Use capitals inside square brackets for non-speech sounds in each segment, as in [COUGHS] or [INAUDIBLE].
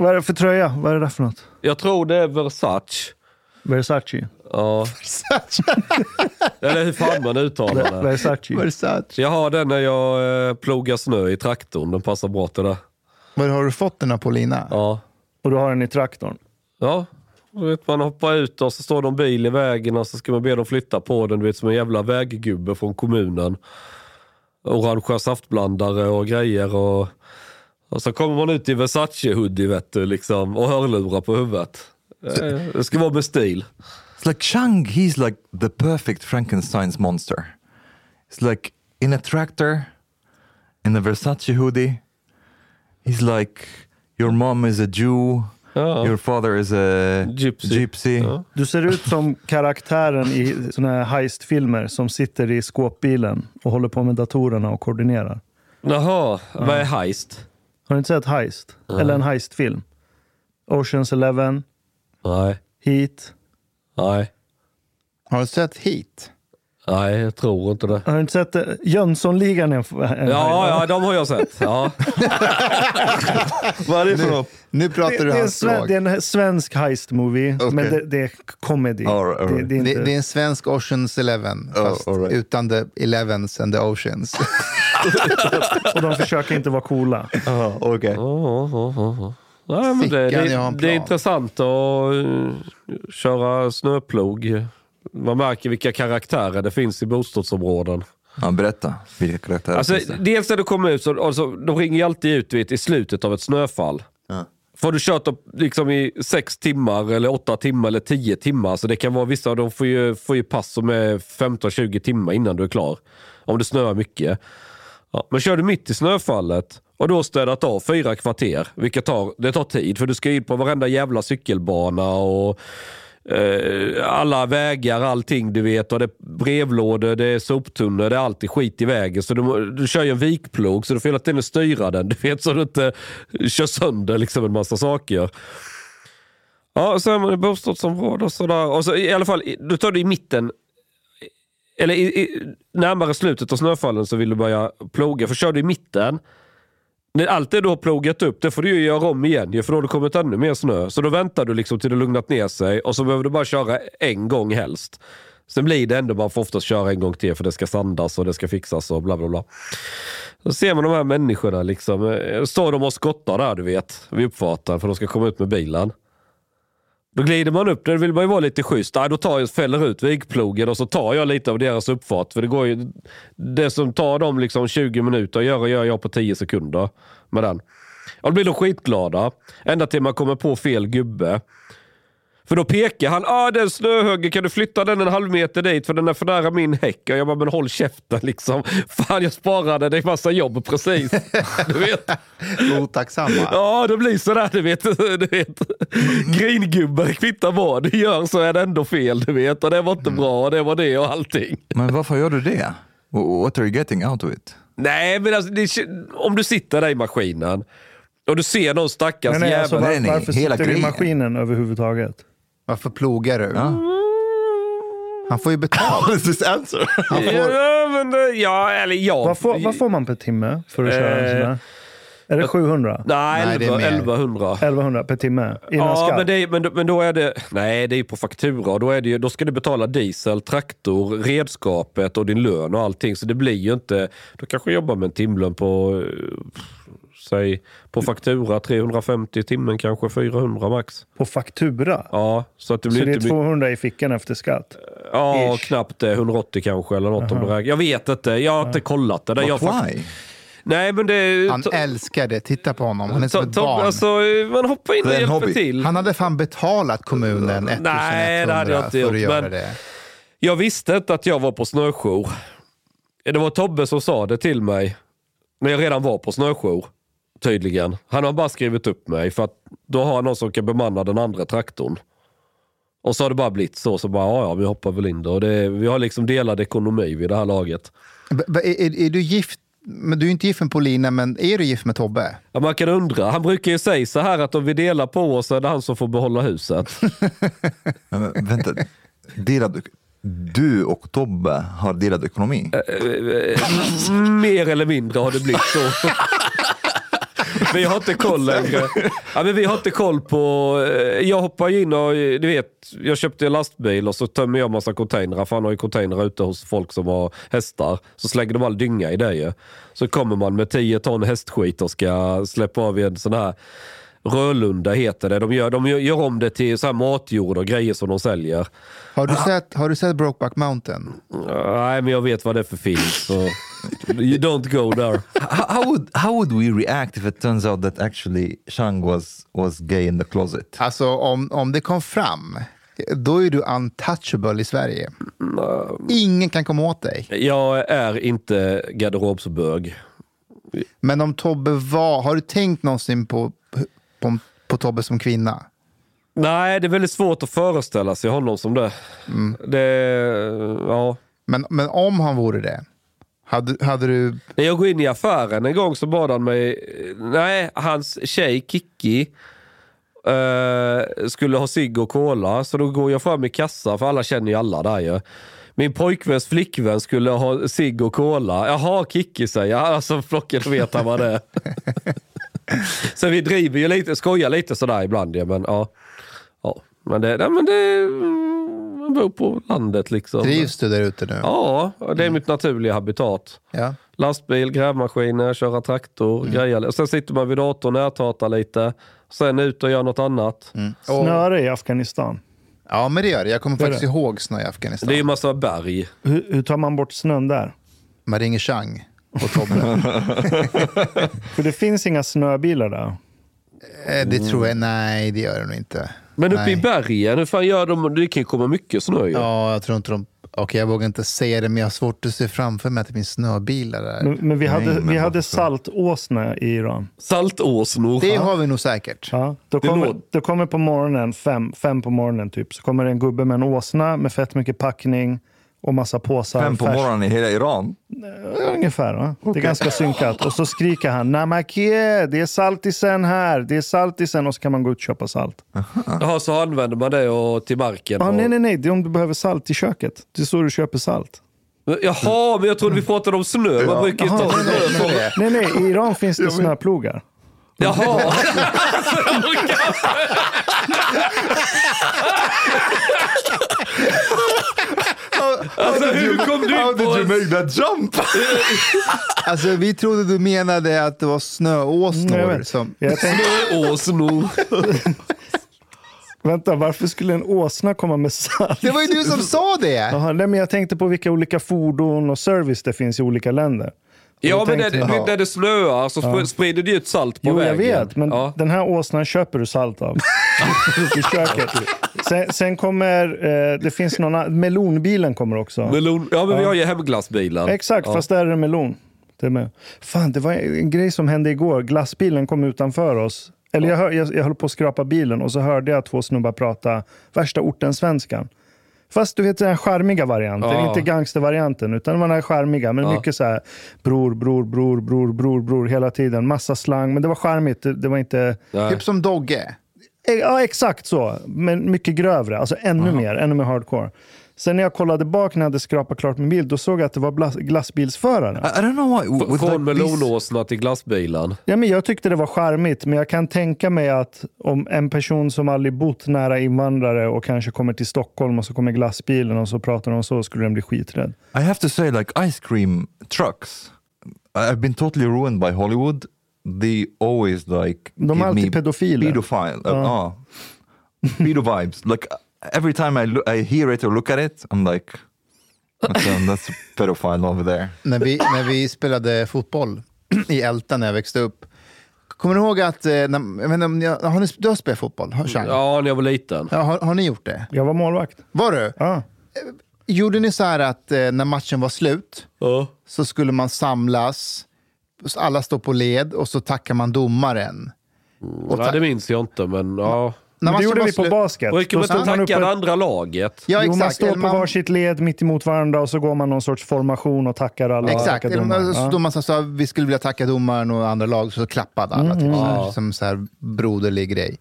Vad är det för tröja? Vad är det där för något? Jag tror det är Versace. Versace? Ja. [LAUGHS] Eller hur fan man uttalar det. Versace? Versace. Jag har den när jag eh, plogar snö i traktorn. Den passar bra till det. Var har du fått den här på Lina? Ja. Och du har den i traktorn? Ja. Du vet, man hoppar ut och så står en bil i vägen och så ska man be dem flytta på den. Du vet som en jävla väggubbe från kommunen. Orangea saftblandare och grejer. Och, och så kommer man ut i Versace-hoodie vet du, liksom, och hörlurar på huvudet. Eh, Det ska vara med stil. It's like Chang, he's like the perfect Frankenstein's monster. It's like in a tractor, in a Versace hoodie. He's like your mom is a Jew, Ja. your father is a Gypsy. gypsy. Ja. Du ser ut som karaktären i såna här heistfilmer som sitter i skåpbilen och håller på med datorerna och koordinerar. Jaha, vad är heist? Har du inte sett Heist? Eller en heistfilm? Oceans Eleven, Nej, Heat. nej, Har du sett Heat? Nej, jag tror inte det. Har du inte sett det? Jönssonligan är en, en Ja, ja, de har jag sett. Ja. [LAUGHS] vad är det för något? Nu Det, pratar det, du är en hans språk. det är en svensk heist-movie, Okej. men det, det är comedy. All right, all Det, right. det är inte... Det, det är en svensk Oceans Eleven, Oh, fast all right. utan the Elevens and the Oceans. [LAUGHS] Och de försöker inte vara coola. Okay. Ja, ja, ja, ja. Nej, men det, det, det är intressant att uh, köra snöplog. Man märker vilka karaktärer det finns i bostadsområden. Ja, berätta, vilka karaktärer Alltså, finns det? dels när du kommer ut, så, alltså, de ringer alltid ut vet, i slutet av ett snöfall. Ja. Får du kört upp, liksom i sex timmar, eller åtta timmar eller tio timmar. Så det kan vara vissa, de får ju, får ju pass som är 15-20 timmar innan du är klar. Om det snöar mycket. Ja, men kör du mitt i snöfallet och då städat av fyra kvarter, vilket tar, det tar tid. För du ska in på varenda jävla cykelbana och Eh, alla vägar, allting du vet. Och det är brevlådor, det är soptunnor, det är alltid skit i vägen. Så du, du kör ju en vikplog så du får hela tiden styra den. Du vet så du inte kör sönder liksom en massa saker. Ja, så är man i bostadsområde och sådär. Och så i alla fall, du tar det i mitten. Eller i, i, närmare slutet av snöfallen så vill du börja ploga. För kör du i mitten, allt det du har plogat upp, det får du ju göra om igen ju, för då har det kommit ännu mer snö. Så då väntar du liksom till det lugnat ner sig och så behöver du bara köra en gång helst. Sen blir det ändå, man får oftast köra en gång till för det ska sandas och det ska fixas och bla bla bla. Då ser man de här människorna liksom. Eh, står de och skottar där du vet, vid uppfarten för de ska komma ut med bilen. Då glider man upp, där vill man ju vara lite schysst. Nej, då tar jag, fäller ut vigplogen och så tar jag lite av deras uppfart. För det går ju, det som tar dem liksom 20 minuter att göra, gör jag på 10 sekunder med den. Och då blir de skitglada. Ända till man kommer på fel gubbe. För då pekar han, ah den snöhögen, kan du flytta den en halv meter dit för den är för nära min häck? Och jag bara, men håll käften liksom. Fan jag sparade dig massa jobb precis. [LAUGHS] Du vet. Otacksamma. Ja, det blir sådär du vet. Du vet. Gringubbar kvittar vad du gör så är det ändå fel du vet. Och det var inte bra och det var det och allting. Men varför gör du det? Wh- What are you getting out of it? Nej, men alltså, det, om du sitter där i maskinen och du ser någon stackars Nej, nej, jävel. alltså, var, Nej, nej, varför hela sitter du i maskinen överhuvudtaget? Varför plogar du? Ja. Han får ju betalt. [LAUGHS] this answer? Han får, Ja, men, det- ja, eller ja. Vad får, vad får man per timme för att köra en sån här? Är det 700? Nej, Nej, det är 11, mer. 1100. 1100 per timme innan Ja, skatt? men, det, är- men, men då är det... Nej, det är på faktura. Då, är det, ju- då ska du betala diesel, traktor, redskapet och din lön och allting. Så det blir ju inte... Du kanske jobbar med en timlön på... eh, Säg på faktura 350 timmen kanske 400 max. På faktura? Ja, så att det blir Så det är inte mycket. 200 i fickan efter skatt? Ja, ish. knappt det. 180 kanske eller något om du räknar. Jag vet inte. Jag har inte kollat det. där. Jag But why? Nej, men det... han älskar det. Titta på honom. Han är som ett barn. Alltså, man hoppar in och hjälper hobby. till. Han hade fan betalat kommunen 1100 Nej, det hade jag inte för gjort, att göra men- det. Jag visste inte att jag var på snöjour. Det var Tobbe som sa det till mig när jag redan var på snöjour. Tydligen. Han har bara skrivit upp mig för att då har han någon som kan bemanna den andra traktorn. Och så har det bara blivit så. Så bara, ja, ja vi hoppar väl in då. Och det, vi har liksom delad ekonomi vid det här laget. B- b- Är, är, är du gift? Men du är inte gift med Paulina, men är du gift med Tobbe? Ja, man kan undra. Han brukar ju säga så här att om vi delar på oss så är det han som får behålla huset. [LAUGHS] Men, men, vänta, delad, du och Tobbe har delad ekonomi? Mer eller mindre har det blivit så. [LAUGHS] [LAUGHS] Vi har inte koll längre. Ja, men vi har inte koll på... Eh, jag hoppar ju in och eh, du vet, jag köpte en lastbil och så tömmer jag massa containrar. För han har ju containrar ute hos folk som har hästar. Så slänger de all dynga i det ju. Så kommer man med 10 ton hästskit och ska släppa av i en sån här Rölunda heter det. De gör, de gör, gör om det till så här matjord och grejer som de säljer. Har du, sett, har du sett Brokeback Mountain? Nej, men jag vet vad det är för film. Så you don't go there. how, how would how would we react if it turns out that actually Chang was was gay in the closet? Alltså om, om det kom fram, då är du untouchable i Sverige. Ingen kan komma åt dig. Jag är inte garderobsbög. Men om Tobbe var, har du tänkt någonsin på, på, på Tobbe som kvinna? Nej, det är väldigt svårt att föreställa sig honom som det. det ja. Men, men om han vore det, hade, hade du... När jag går in i affären en gång så bad han mig, nej, hans tjej Kikki eh, skulle ha cigg och cola. Så då går jag fram i kassa, för alla känner ju alla där ju. Min pojkväns flickvän skulle ha cigg och cola. Jaha, Kikki säger jag. Alltså flocken vet han vad det är. [LAUGHS] [LAUGHS] så vi driver ju lite, skojar lite sådär ibland ju, men ja. ja. Men det, nej, men det, mm, man bor på landet liksom. Trivs du där ute nu? Ja, det är mitt naturliga habitat. Ja. Lastbil, grävmaskiner, köra traktor, grejer. Och sen sitter man vid datorn och närtatar lite. Sen ut och gör något annat. Snöre i Afghanistan. Ja, men det gör det. Jag kommer Det faktiskt det. ihåg snö i Afghanistan. Det är ju massa berg. Hur, hur tar man bort snön där? Man ringer Chang och Tobbe. [LAUGHS] För det finns inga snöbilar där. Eh, det tror jag, nej det gör det nog inte. Men uppe Nej. i bergen, hur fan gör de? Det kan ju komma mycket snö ju. Ja, jag tror inte de... Okej, jag vågar inte säga det, men jag har svårt att se framför mig att det finns snöbilar där. Men, men vi hade, men vi hade varför? saltåsna i Iran. Saltåsnor. Det har vi nog säkert. Ja, då, Det kommer, då kommer på morgonen, fem, fem på morgonen typ, så kommer det en gubbe med en åsna med fett mycket packning och massa påsar. Fem på färs- morgonen i hela Iran? Ja, Ungefär. Va? Det är ganska synkat. Och så skriker han Namakie, det är saltisen här, det är saltisen. Och så kan man gå ut och köpa salt. Jaha, så använder man det och till marken. Ah, och... nej, nej, nej, det är om du behöver salt i köket. Det är så du köper salt. Jaha, men jag trodde vi pratade om snö. Man brukar ju ta nej, snö. nej, nej, nej, i Iran finns det snöplogar. Jaha. [LAUGHS] [LAUGHS] alltså hur kom du in på... make that jump? [LAUGHS] Alltså, vi trodde du menade att det var jag snöåsnor. Som... Jag tänkte, Åsnor. [LAUGHS] vänta, varför skulle en åsna komma med salt? Det var ju du som sa det! Jaha, nej, men jag tänkte på vilka olika fordon och service det finns i olika länder. Ja, men när, jag- när det snöar så sp- sprider det ut salt på Jo, vägen. jag vet, men Ja. den här åsnan köper du salt av. [LAUGHS] I köket. Sen, sen kommer, eh, det finns någon annan, melonbilen kommer också. Melon, ja, men vi har ju hemglassbilen. Exakt, ja. fast där är det melon. Det är med. Fan, det var en grej som hände igår. Glassbilen kom utanför oss. Eller jag, hör, jag, jag höll på att skrapa bilen och så hörde jag två snubbar prata värsta orten-svenskan. Fast du vet den här charmiga varianten, Ja. inte gangstervarianten. Utan den här charmiga, men Ja. mycket så här bror, bror, bror, bror, bror, bror hela tiden. Massa slang, men det var charmigt. Det, det var inte... Typ som Dogge. Eh, Ja, exakt så. Men mycket grövre. Alltså ännu mer. Ännu mer hardcore. Sen när jag kollade bak när jag hade skrapat klart min bil, då såg jag att det var glassbilsföraren. I, I don't know why. Från melonåsna till glassbilen. Ja, men jag tyckte det var charmigt, men jag kan tänka mig att om en person som aldrig bott nära invandrare och kanske kommer till Stockholm och så kommer glassbilen och så pratar de så, skulle den bli skiträdd. I have to say, like ice cream trucks, I've been totally ruined by Hollywood. They always like De är alltid pedofiler. pedophile, uh, ah, pedo vibes. [LAUGHS] Like every time I look, I hear it or look at it, I'm like, that's a, that's a pedophile over there. När vi, när vi spelade fotboll i Älta när jag växte upp. Kommer du ihåg att, eh, när, ni, har ni, du har spelat fotboll? Har? Ja, när jag var liten. Ja, har, har ni gjort det? Jag var målvakt. Var du? Ja. Gjorde ni så här att eh, när matchen var slut Ja. så skulle man samlas, alla står på led och så tackar man domaren? Och Nej, det minns jag inte, men ja. när Men det gjorde vi på basket. Brukar man Då inte stod man tacka det andra laget? Ja, Jo, man exakt. står på man- varsitt led mitt emot varandra och så går man någon sorts formation och tackar alla. Exakt. tackar Eller domaren. så Ja. man så sa vi skulle vilja tacka domaren och andra lag, så klappade alla. Typ, så här, Som så här broderlig grej.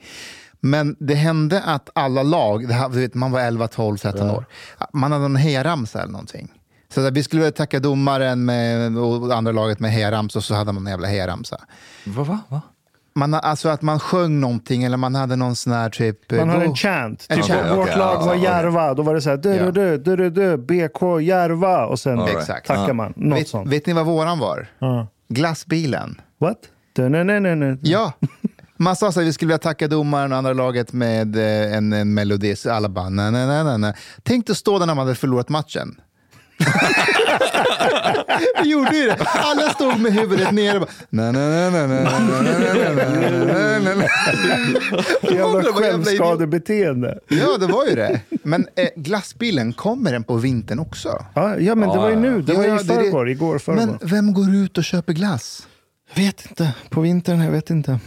Men det hände att alla lag, det här, du vet, man var 11, 12, 13 år, man hade en hejaramsa eller någonting. Så att vi skulle vilja tacka domaren med, och andra laget med hejaramsa och så hade man en jävla hejaramsa. Va, va, va? Man, alltså att man sjöng någonting eller man hade någon sån här typ... Man eh, hade go- en chant. En Typ, chant, vårt okej, lag var. Järva. Då var det så här, du, du, du, du, du, BK Järva. Och sen right. Tackar man. Något Vet, sånt. vet ni vad våran var? Ja. Glassbilen. What? Du, nej, nej, nej, nej. Ja. Man sa så här, vi skulle vilja tacka domaren och andra laget med eh, en, en melodi. Så alla bara, nej, nej, nej, nej, nej. Tänk dig stå där när man hade förlorat matchen. Vi gjorde ju det. Alla stod med huvudet nere och bara. Jävla självskadebeteende. Ja, det var ju det. Men eh, glassbilen, kommer den på vintern också? Ja, ja, men det var ju nu. Det var ju ja, i det är det. förrgår. Igår, förrgår. Men vem går ut och köper glass? Vet inte. På vintern, jag vet inte.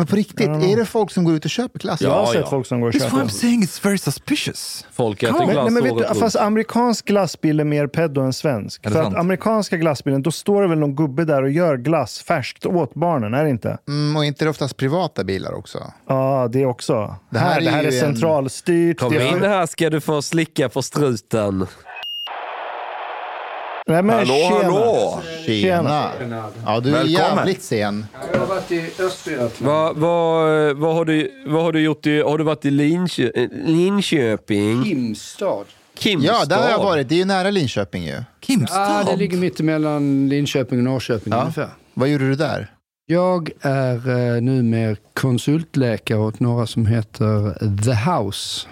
Men på riktigt, är det folk som går ut och köper glass? Jag har Ja, sett ja. folk som går och That's why köper. I'm saying it's very suspicious. Folk äter Men, glass nej, men vet du, fast amerikansk glassbil är mer pedo än svensk. För att sant? amerikanska glassbilen, då står det väl någon gubbe där och gör glass färskt åt barnen, är det inte? Mm, och inte det oftast privata bilar också? Ja, det också. Det Det här här, är det här är en- centralstyrt. Kom det är in här ska du få slicka på struten. Nej, men Hallå, tjena. hallå! Tjena! Ja, du är Välkommen. jävligt sen. Jag har varit i Östergötland. Vad vad- vad har, du, vad har du gjort? I, har du varit i Linkö, Linköping? Kimstad. Kimstad? Ja, där har jag varit. Det är ju nära Linköping ju. Kimstad? Ja, det ligger mitt emellan Linköping och Norrköping Ja. ungefär. Vad gjorde du där? Jag är eh, numera konsultläkare åt några som heter The House.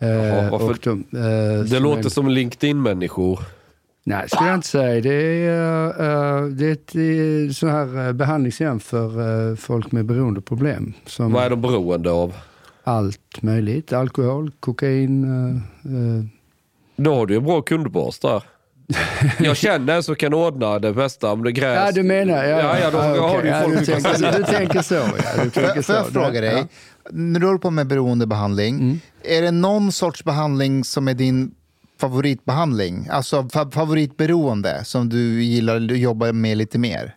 Eh, Jaha, de, eh, Det som låter är- som LinkedIn-människor. Nej, skulle jag inte säga. Det är, eh, det är ett eh, så här eh, behandlingshem för eh, folk med beroendeproblem. Som Vad är de beroende av? Allt möjligt. Alkohol, kokain. eh, Då har du ju en bra kundbas där. [LAUGHS] Jag känner en som kan ordna det bästa om det gräs. Ja, du menar... Ja, Ja, ja, då har okej. du ju ja, folk du, tänker, du tänker så. Ja, du tänker Får så. jag fråga dig? Ja. När du håller på med beroendebehandling, är det någon sorts behandling som är din favoritbehandling? Alltså fa- favoritberoende som du gillar att jobba med lite mer?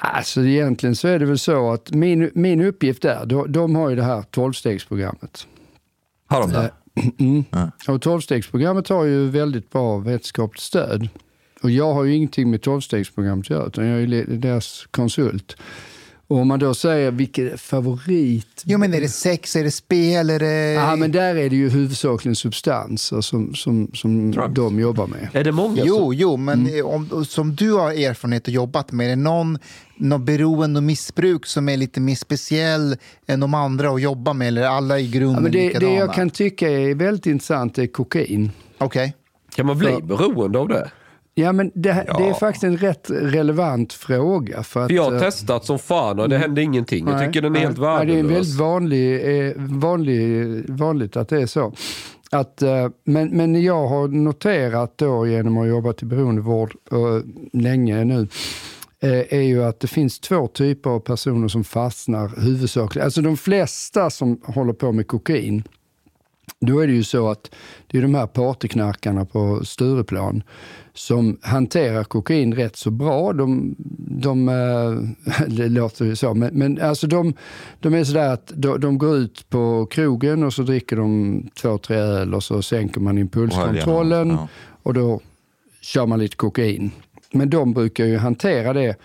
Alltså egentligen så är det väl så att min, min uppgift är, de, de har ju det här 12-stegsprogrammet. Har de det? [CLEARS THROAT] Mm. Ja. Och 12-stegsprogrammet har ju väldigt bra vetenskapligt stöd. Och jag har ju ingenting med 12-stegsprogrammet att göra, utan jag är deras konsult. Och om man då säger vilken favorit... Jo, men är det sex, är det spel, är det... Ja, men där är det ju huvudsakligen substanser som, som, som de jobbar med. Är det många som... Jo, jo, men om, som du har erfarenhet och jobbat med, är det någon, någon beroende och missbruk som är lite mer speciell än de andra att jobba med? Eller alla i grunden Ja, men det, likadana? det jag kan tycka är väldigt intressant är kokain. Okej. Kan man bli För- beroende av det? Ja, men det, det är faktiskt en rätt relevant fråga. För att, För jag har eh, testat som fan och det hände ingenting. Jag nej, tycker den är nej, helt nej, Det är värdelös. väldigt vanlig, eh, vanlig, vanligt att det är så. Att, eh, men, men jag har noterat då genom att ha jobbat i beroendevård eh, länge nu, är ju att det finns två typer av personer som fastnar huvudsakligen. Alltså de flesta som håller på med kokain, då är det ju så att det är de här partyknarkarna på Stureplan som hanterar kokain rätt så bra. De, de, eh, [LAUGHS] det låter ju så, men, men alltså de, de är sådär att de, de går ut på krogen och så dricker de två, tre öl och så sänker man impulskontrollen och då kör man lite kokain. Men de brukar ju hantera det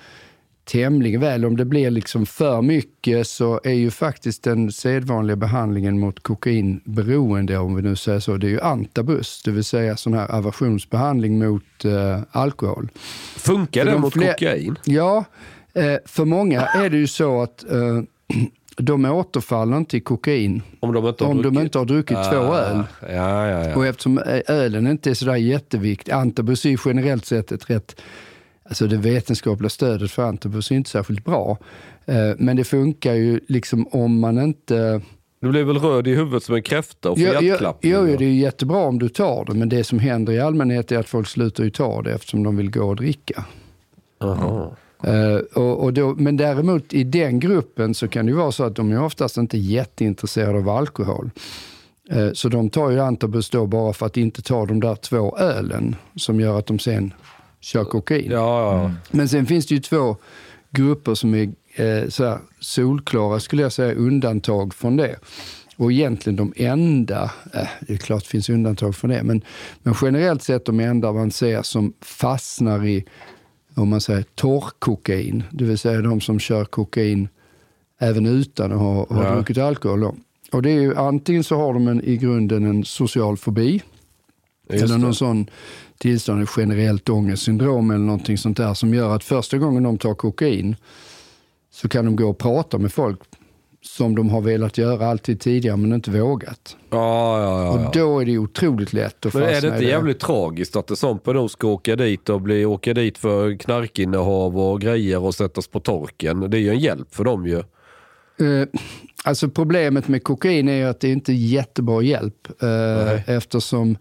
tämligen väl. Om det blir liksom för mycket så är ju faktiskt den sedvanliga behandlingen mot kokainberoende, om vi nu säger så, det är ju antabus, det vill säga sån här aversionsbehandling mot eh, alkohol. Funkar det de mot kokain? Ja, eh, för många är det ju så att eh, [CLEARS THROAT] de återfaller inte i kokain Om de inte har om de druckit? inte har druckit två Ah, öl. Ja, ja, ja. Och eftersom ö- ölen inte är sådär jätteviktig, antabus är generellt sett ett rätt, alltså det vetenskapliga stödet för antabus är inte särskilt bra. Eh, Men det funkar ju liksom om man inte... Du blir väl röd i huvudet som en kräfta och får Jo, jo, hjärtklappning? jo, va? det är jättebra om du tar det, men det som händer i allmänhet är att folk slutar ju ta det eftersom de vill gå och dricka. Aha. Eh, och, och då, men däremot i den gruppen så kan det ju vara så att de är oftast inte jätteintresserade av alkohol. Eh, så de tar ju antabus då bara för att inte ta de där två ölen som gör att de sen kör kokain. Ja, ja. Men sen finns det ju två grupper som är eh, så här, solklara, skulle jag säga, undantag från det. Och egentligen de enda, eh, det är klart det finns undantag från det, men, men generellt sett de enda man ser som fastnar i, om man säger torrkokain, det vill säga de som kör kokain även utan att ha, ha Ja. druckit alkohol. Då. Och det är ju antingen så har de en, i grunden en social fobi, Just eller det. någon sån tillstånd, ett generellt ångestsyndrom eller någonting sånt där som gör att första gången de tar kokain så kan de gå och prata med folk som de har velat göra alltid tidigare men inte vågat. Ja, ja, ja, Och då är det otroligt lätt att Men är det i inte jävligt tragiskt att en sån person ska åka dit och bli, åka dit för knarkinnehav och grejer och sättas på torken? Det är ju en hjälp för dem ju. Eh, alltså problemet med kokain är ju att det inte är jättebra hjälp eh, eftersom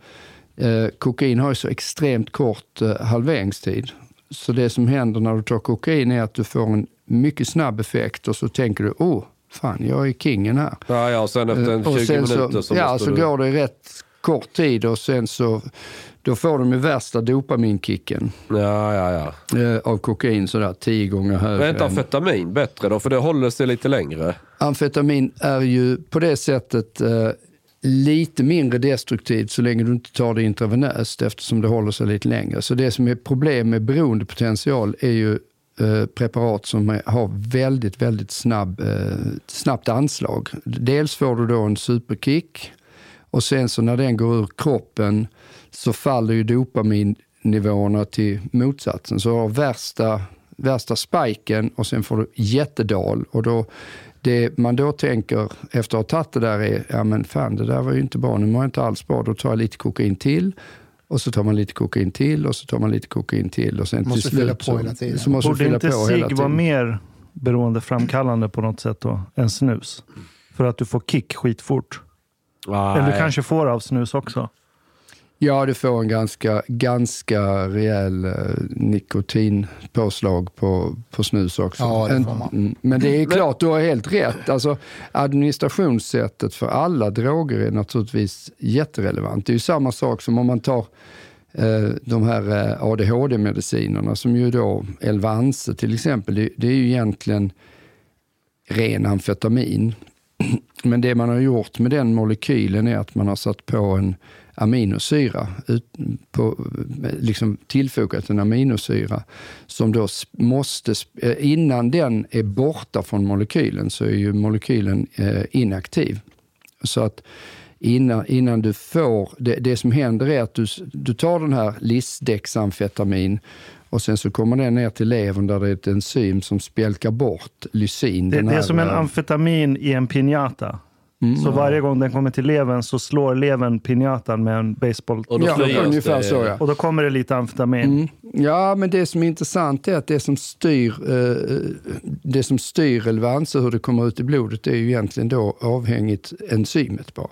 kokain har ju så extremt kort eh, halveringstid. Så det som händer när du tar kokain är att du får en mycket snabb effekt och så tänker du, oh, fan, jag är kingen här. Ja, ja, och sen efter en Eh, och 20 sen minuter så, så ja, så du... går det rätt kort tid och sen så då får de ju värsta dopaminkicken Ja, ja, ja. eh, av kokain, sådär tio gånger högre. Är inte amfetamin bättre då? För det håller sig lite längre. Amfetamin är ju på det sättet eh, lite mindre destruktivt så länge du inte tar det intravenöst eftersom det håller sig lite längre. Så det som är problem med beroendepotential är ju eh, preparat som är, har väldigt, väldigt snabb, eh, snabbt anslag. Dels får du då en superkick och sen så när den går ur kroppen så faller ju dopaminnivåerna till motsatsen. Så du har värsta, värsta spiken och sen får du jättedal. Och då, det man då tänker efter att ha tagit det där är, ja men fan det där var ju inte bra, nu mår jag inte alls bra. Då tar jag lite kokain till och så tar man lite kokain till och så tar man lite kokain till och sen Måste till fylla slut på så, hela tiden. så måste du Borde fylla inte på hela cigg vara mer beroendeframkallande på något sätt då, än snus? För att du får kick skitfort. Eller du kanske får av snus också. Ja, du får en ganska, ganska rejäl eh, nikotinpåslag på, på snus också. Ja, det En- får man. mm, Men det är klart, du har helt rätt. Alltså, administrationssättet för alla droger är naturligtvis jätterelevant. Det är ju samma sak som om man tar eh, de här eh, ADHD-medicinerna som ju då, Elvanse till exempel, det, det är ju egentligen ren amfetamin. [CLEARS THROAT] Men det man har gjort med den molekylen är att man har satt på en aminosyra, ut, på, liksom tillfogat en aminosyra som då måste, eh, innan den är borta från molekylen så är ju molekylen eh, inaktiv. Så att innan, innan du får, det, det som händer är att du, du tar den här lisdexamfetamin och sen så kommer den ner till levern där det är ett enzym som spjälkar bort lysin. Det, det är som en eh, amfetamin i en piñata. Så varje gång den kommer till levern så slår levern pinjatan med en baseball. Och då Ja, ungefär det- så ja. Och då kommer det lite amfetamin. Mm. Ja, men det som är intressant är att det som styr, eh, det som styr relevans och hur det kommer ut i blodet är ju egentligen då avhängigt enzymet bara.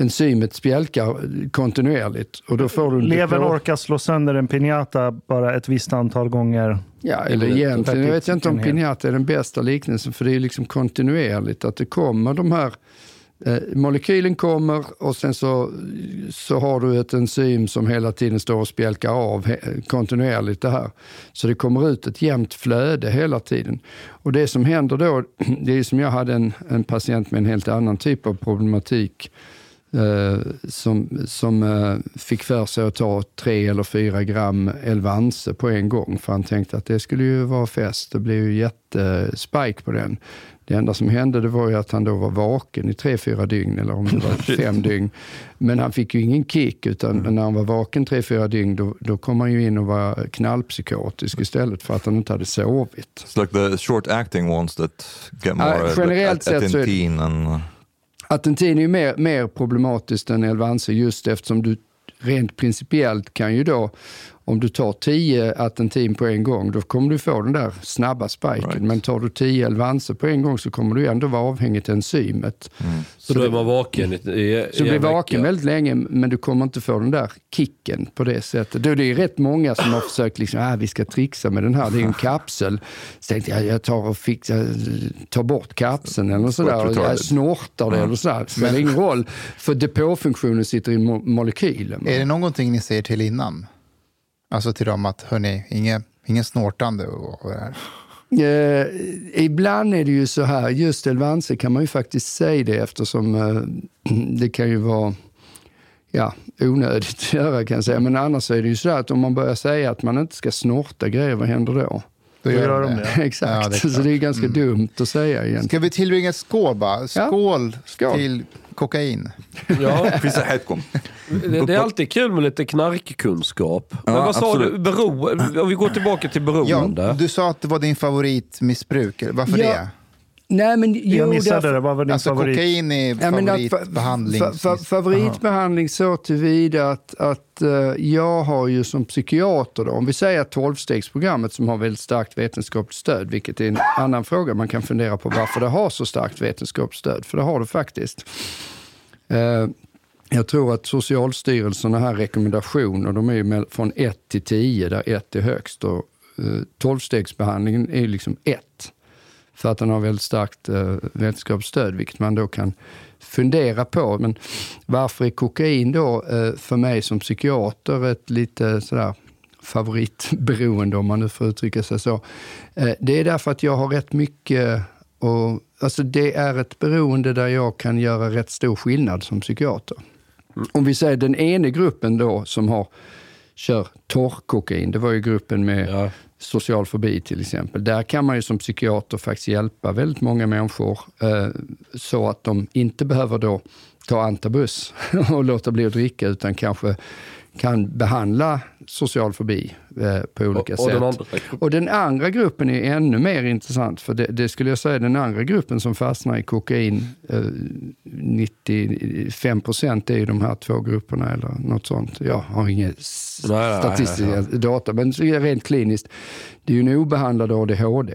Enzymet spjälkar kontinuerligt och då får du Levern depå- orkar slå sönder en pinjata bara ett visst antal gånger. Ja, eller egentligen, jag vet inte om pinjata är den bästa liknelsen för det är liksom kontinuerligt att det kommer de här eh, molekylen kommer och sen så, så har du ett enzym som hela tiden står och spjälkar av he- kontinuerligt det här. Så det kommer ut ett jämnt flöde hela tiden. Och det som händer då, [CLEARS THROAT] det är som jag hade en, en patient med en helt annan typ av problematik eh, som, som eh, fick för sig att ta tre eller fyra gram Elvanse på en gång. För han tänkte att det skulle ju vara fest. Det blev ju jättespike på den. Det enda som hände det var ju att han då var vaken i tre, fyra dygn eller om det var [LAUGHS] fem dygn. Men han fick ju ingen kick utan när han var vaken tre, fyra dygn då, då kom han ju in och var knallpsykotisk istället för att han inte hade sovit. It's like the short acting ones that get more Ja, uh, generellt like sett så and Attentin är ju mer, mer problematiskt än Elvanse just eftersom du rent principiellt kan ju då, om du tar 10 attentin på en gång, då kommer du få den där snabba spiken. Right. Men tar du 10 Elvanse på en gång så kommer du ändå vara avhängigt enzymet. Så då är man vaken i, i, Så du blir vaken väldigt länge, men du kommer inte få den där kicken på det sättet. Då är det är rätt många som har försökt, liksom, ah, vi ska trixa med den här, det är en [LAUGHS] kapsel. Så tänkte jag, jag tar och fixar, tar bort kapseln eller sådär. Och jag snortar det eller sådär. Det spelar ingen roll, för depåfunktionen sitter i mo- molekylen. Är det någonting ni säger till innan? Alltså till dem att, hörni, ingen, ingen snortande och, det här. Eh, ibland är det ju så här, just Elvanse kan man ju faktiskt säga det eftersom eh, [CLEARS THROAT] det kan ju vara ja, onödigt att göra kan jag säga. Men annars är det ju så här att om man börjar säga att man inte ska snorta grejer, vad händer då? Då gör de det. [LAUGHS] Exakt, Ja, det är så det är ganska dumt att säga egentligen. Ska vi tillbringa skål bara? Skål, Skål. till kokain. [LAUGHS] Ja, finns det det, det är alltid kul med lite knarkkunskap. Men Ja, vad sa absolut. du? Bero, om vi går tillbaka till Ja, beroende. du sa att det var din favoritmissbruk. Varför Ja, det? Nej, men jo, Jag missade därför- det. Vad var din Alltså favorit? kokain är Ja, favoritbehandling. fa- fa- favoritbehandling så tillvida att, att eh, jag har ju som psykiater, då, om vi säger att 12-stegsprogrammet som har väldigt starkt vetenskapligt stöd, vilket är en annan fråga man kan fundera på varför det har så starkt vetenskapligt stöd, för det har det faktiskt. Eh, jag tror att Socialstyrelsen har här rekommendationer, de är från 1 till 10, där 1 är högst. Och, eh, 12-stegsbehandlingen är ju liksom 1 för att den har väldigt starkt eh, vetenskapsstöd, vilket man då kan fundera på. Men varför är kokain då eh, för mig som psykiater ett lite sådär favoritberoende, om man nu får uttrycka sig så? Eh, det är därför att jag har rätt mycket och, alltså det är ett beroende där jag kan göra rätt stor skillnad som psykiater. Om vi säger den ena gruppen då som har kör torrkokain, det var ju gruppen med Ja. social fobi till exempel. Där kan man ju som psykiater faktiskt hjälpa väldigt många människor eh, så att de inte behöver då ta antabus [LAUGHS] och låta bli att dricka utan kanske kan behandla social fobi eh, på olika Och- och sätt. den andra- och den andra gruppen är ännu mer intressant för det, det skulle jag säga den andra gruppen som fastnar i kokain, eh, 95 procent är ju de här två grupperna eller något sånt. Jag har nej, statistiska data, men rent kliniskt, det är ju en obehandlad ADHD.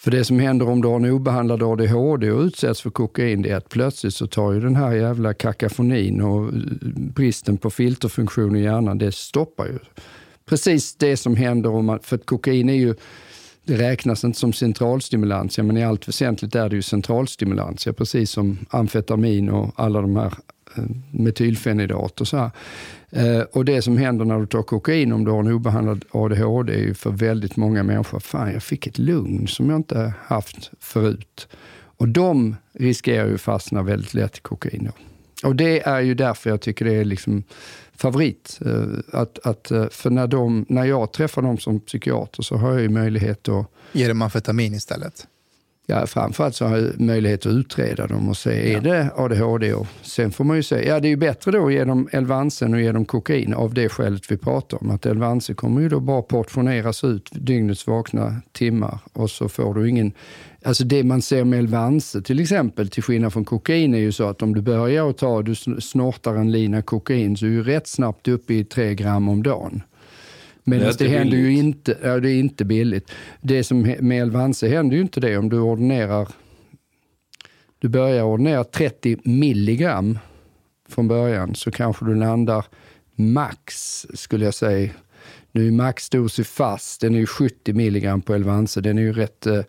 För det som händer om du har en obehandlad ADHD och utsätts för kokain, det är att plötsligt så tar ju den här jävla kakafonin och eh, bristen på filterfunktion i hjärnan, det stoppar ju. Precis det som händer om man, för att kokain är ju, det räknas inte som centralstimulantia, men i allt väsentligt är det ju centralstimulantia, precis som amfetamin och alla de här Eh, metylfenidat och så här. Eh, och det som händer när du tar kokain om du har en obehandlad ADHD är ju för väldigt många människor, fan jag fick ett lugn som jag inte haft förut. Och de riskerar ju fastna väldigt lätt i kokain. Då. Och det är ju därför jag tycker det är liksom favorit. Eh, att, att, för när, de, när jag träffar dem som psykiater så har jag ju möjlighet att Ger dem amfetamin istället? Ja, framförallt så har möjlighet att utreda dem och se, är det ADHD? Och sen får man ju säga, ja det är ju bättre då att ge dem Elvansen och ge dem kokain av det skälet vi pratar om. Att Elvanse kommer ju då bara portioneras ut dygnets vakna timmar och så får du ingen... Alltså det man ser med Elvanse till exempel, till skillnad från kokain, är ju så att om du börjar att ta, du snortar en lina kokain så är du rätt snabbt uppe i tre gram om dagen. Medan Det det, händer ju billigt. inte, ja, det är inte billigt. Det som med Elvanse händer ju inte det om du ordinerar, du börjar ordinera 30 milligram från början så kanske du landar max, skulle jag säga. Nu är maxdos i fast, den är ju 70 milligram på Elvanse. Den är ju rätt, eh,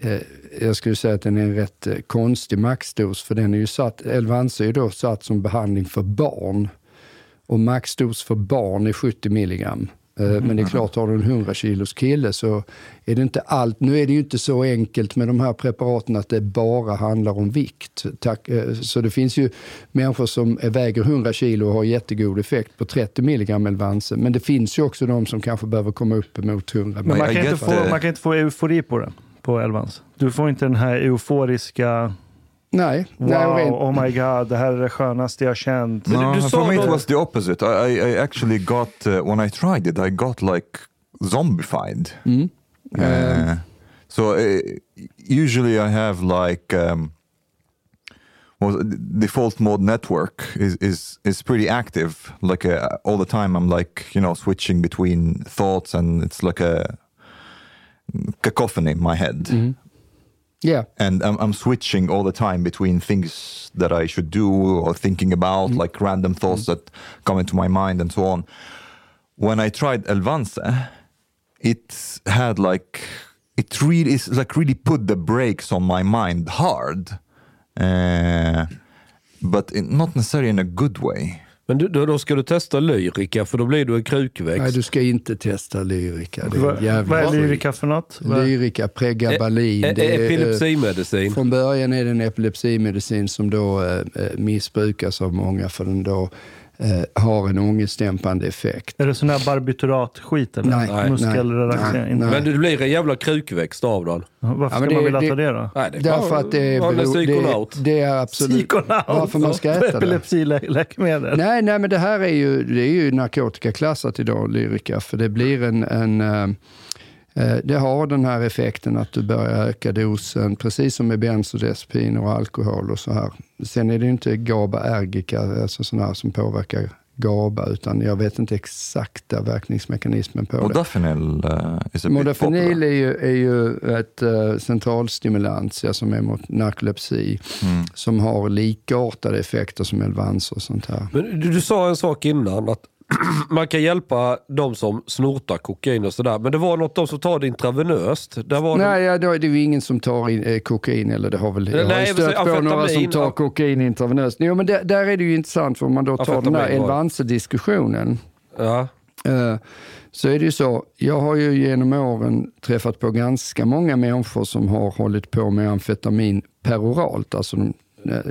eh, jag skulle säga att den är en rätt eh, konstig maxdos för den är ju satt, Elvanse är ju då satt som behandling för barn. Och maxdos för barn är 70 milligram. Eh, Men det är klart, har du en 100 kilos kille så är det inte allt. Nu är det ju inte så enkelt med de här preparaten att det bara handlar om vikt. Eh, Så det finns ju människor som är- väger 100 kilo och har jättegod effekt på 30 milligram Elvanse. Men det finns ju också de som kanske behöver komma upp emot 100 Men man kan, inte få, man kan inte få eufori på den, på Elvans. Du får inte den här euforiska, Nej, wow, nej oh my god, det här är det skönaste jag känt. No, du sa for me it was the opposite. I, I, I actually got uh, when I tried it, I got like zombified. Uh, so uh, usually I have like um, well, default mode network is is is pretty active. Like uh, all the time, I'm like you know switching between thoughts, and it's like a cacophony in my head. Yeah. and I'm, I'm switching all the time between things that I should do or thinking about, like random thoughts that come into my mind and so on. When I tried Elvanse, it had like it really is like really put the brakes on my mind hard, uh, but in, not necessarily in a good way. Men du, då, då ska du testa lyrika för då blir du en krukväxt. Nej, du ska inte testa lyrika. Det är jävla vad är lyrika för något? Lyrika, pregabalin. E- det är, eh, Epilepsimedicin. Från början är det en epilepsimedicin som då eh, eh, missbrukas av många för den då eh, har en ångestdämpande effekt. Är det sån här barbiturate-skit eller? Nej, nej, Muskelrelaxering? nej, nej. Men det blir en jävla krukväxt av den. Varför Ja, ska det- man vilja det- ta det då? Nej, det är Därför att det är, vanlig bero- psykonaut. det, det är absolut... Psykonaut? Varför man ska äta det. Epilepsiläkemedel? Nej, nej, men det här är ju, det är ju narkotikaklassat idag, lyrika, för det blir en, en eh, det har den här effekten att du börjar öka dosen, precis som med bensodiazepiner och alkohol och så här. Sen är det ju inte GABA-ergika, alltså sådana här som påverkar GABA, utan jag vet inte exakta verkningsmekanismen på det. Modafinil bit Modafinil popular. är ju, är ju ett uh, centralstimulantia som är mot narkolepsi, Mm. som har likartade effekter som Elvans och sånt här. Men du, du sa en sak innan, att [CLEARS THROAT] man kan hjälpa de som snortar kokain och sådär. Men det var något de som tar det intravenöst. Där var Nej, ja, då är det ju ingen som tar in, eh, kokain, eller det har väl, jag har ju stött på amfetamin, några som tar kokain intravenöst. Jo, men där, där är det ju intressant, för om man då tar den Amfetamin det. Elvanse-diskussionen, Ja. Eh, så är det ju så, jag har ju genom åren träffat på ganska många människor som har hållit på med amfetamin peroralt, alltså de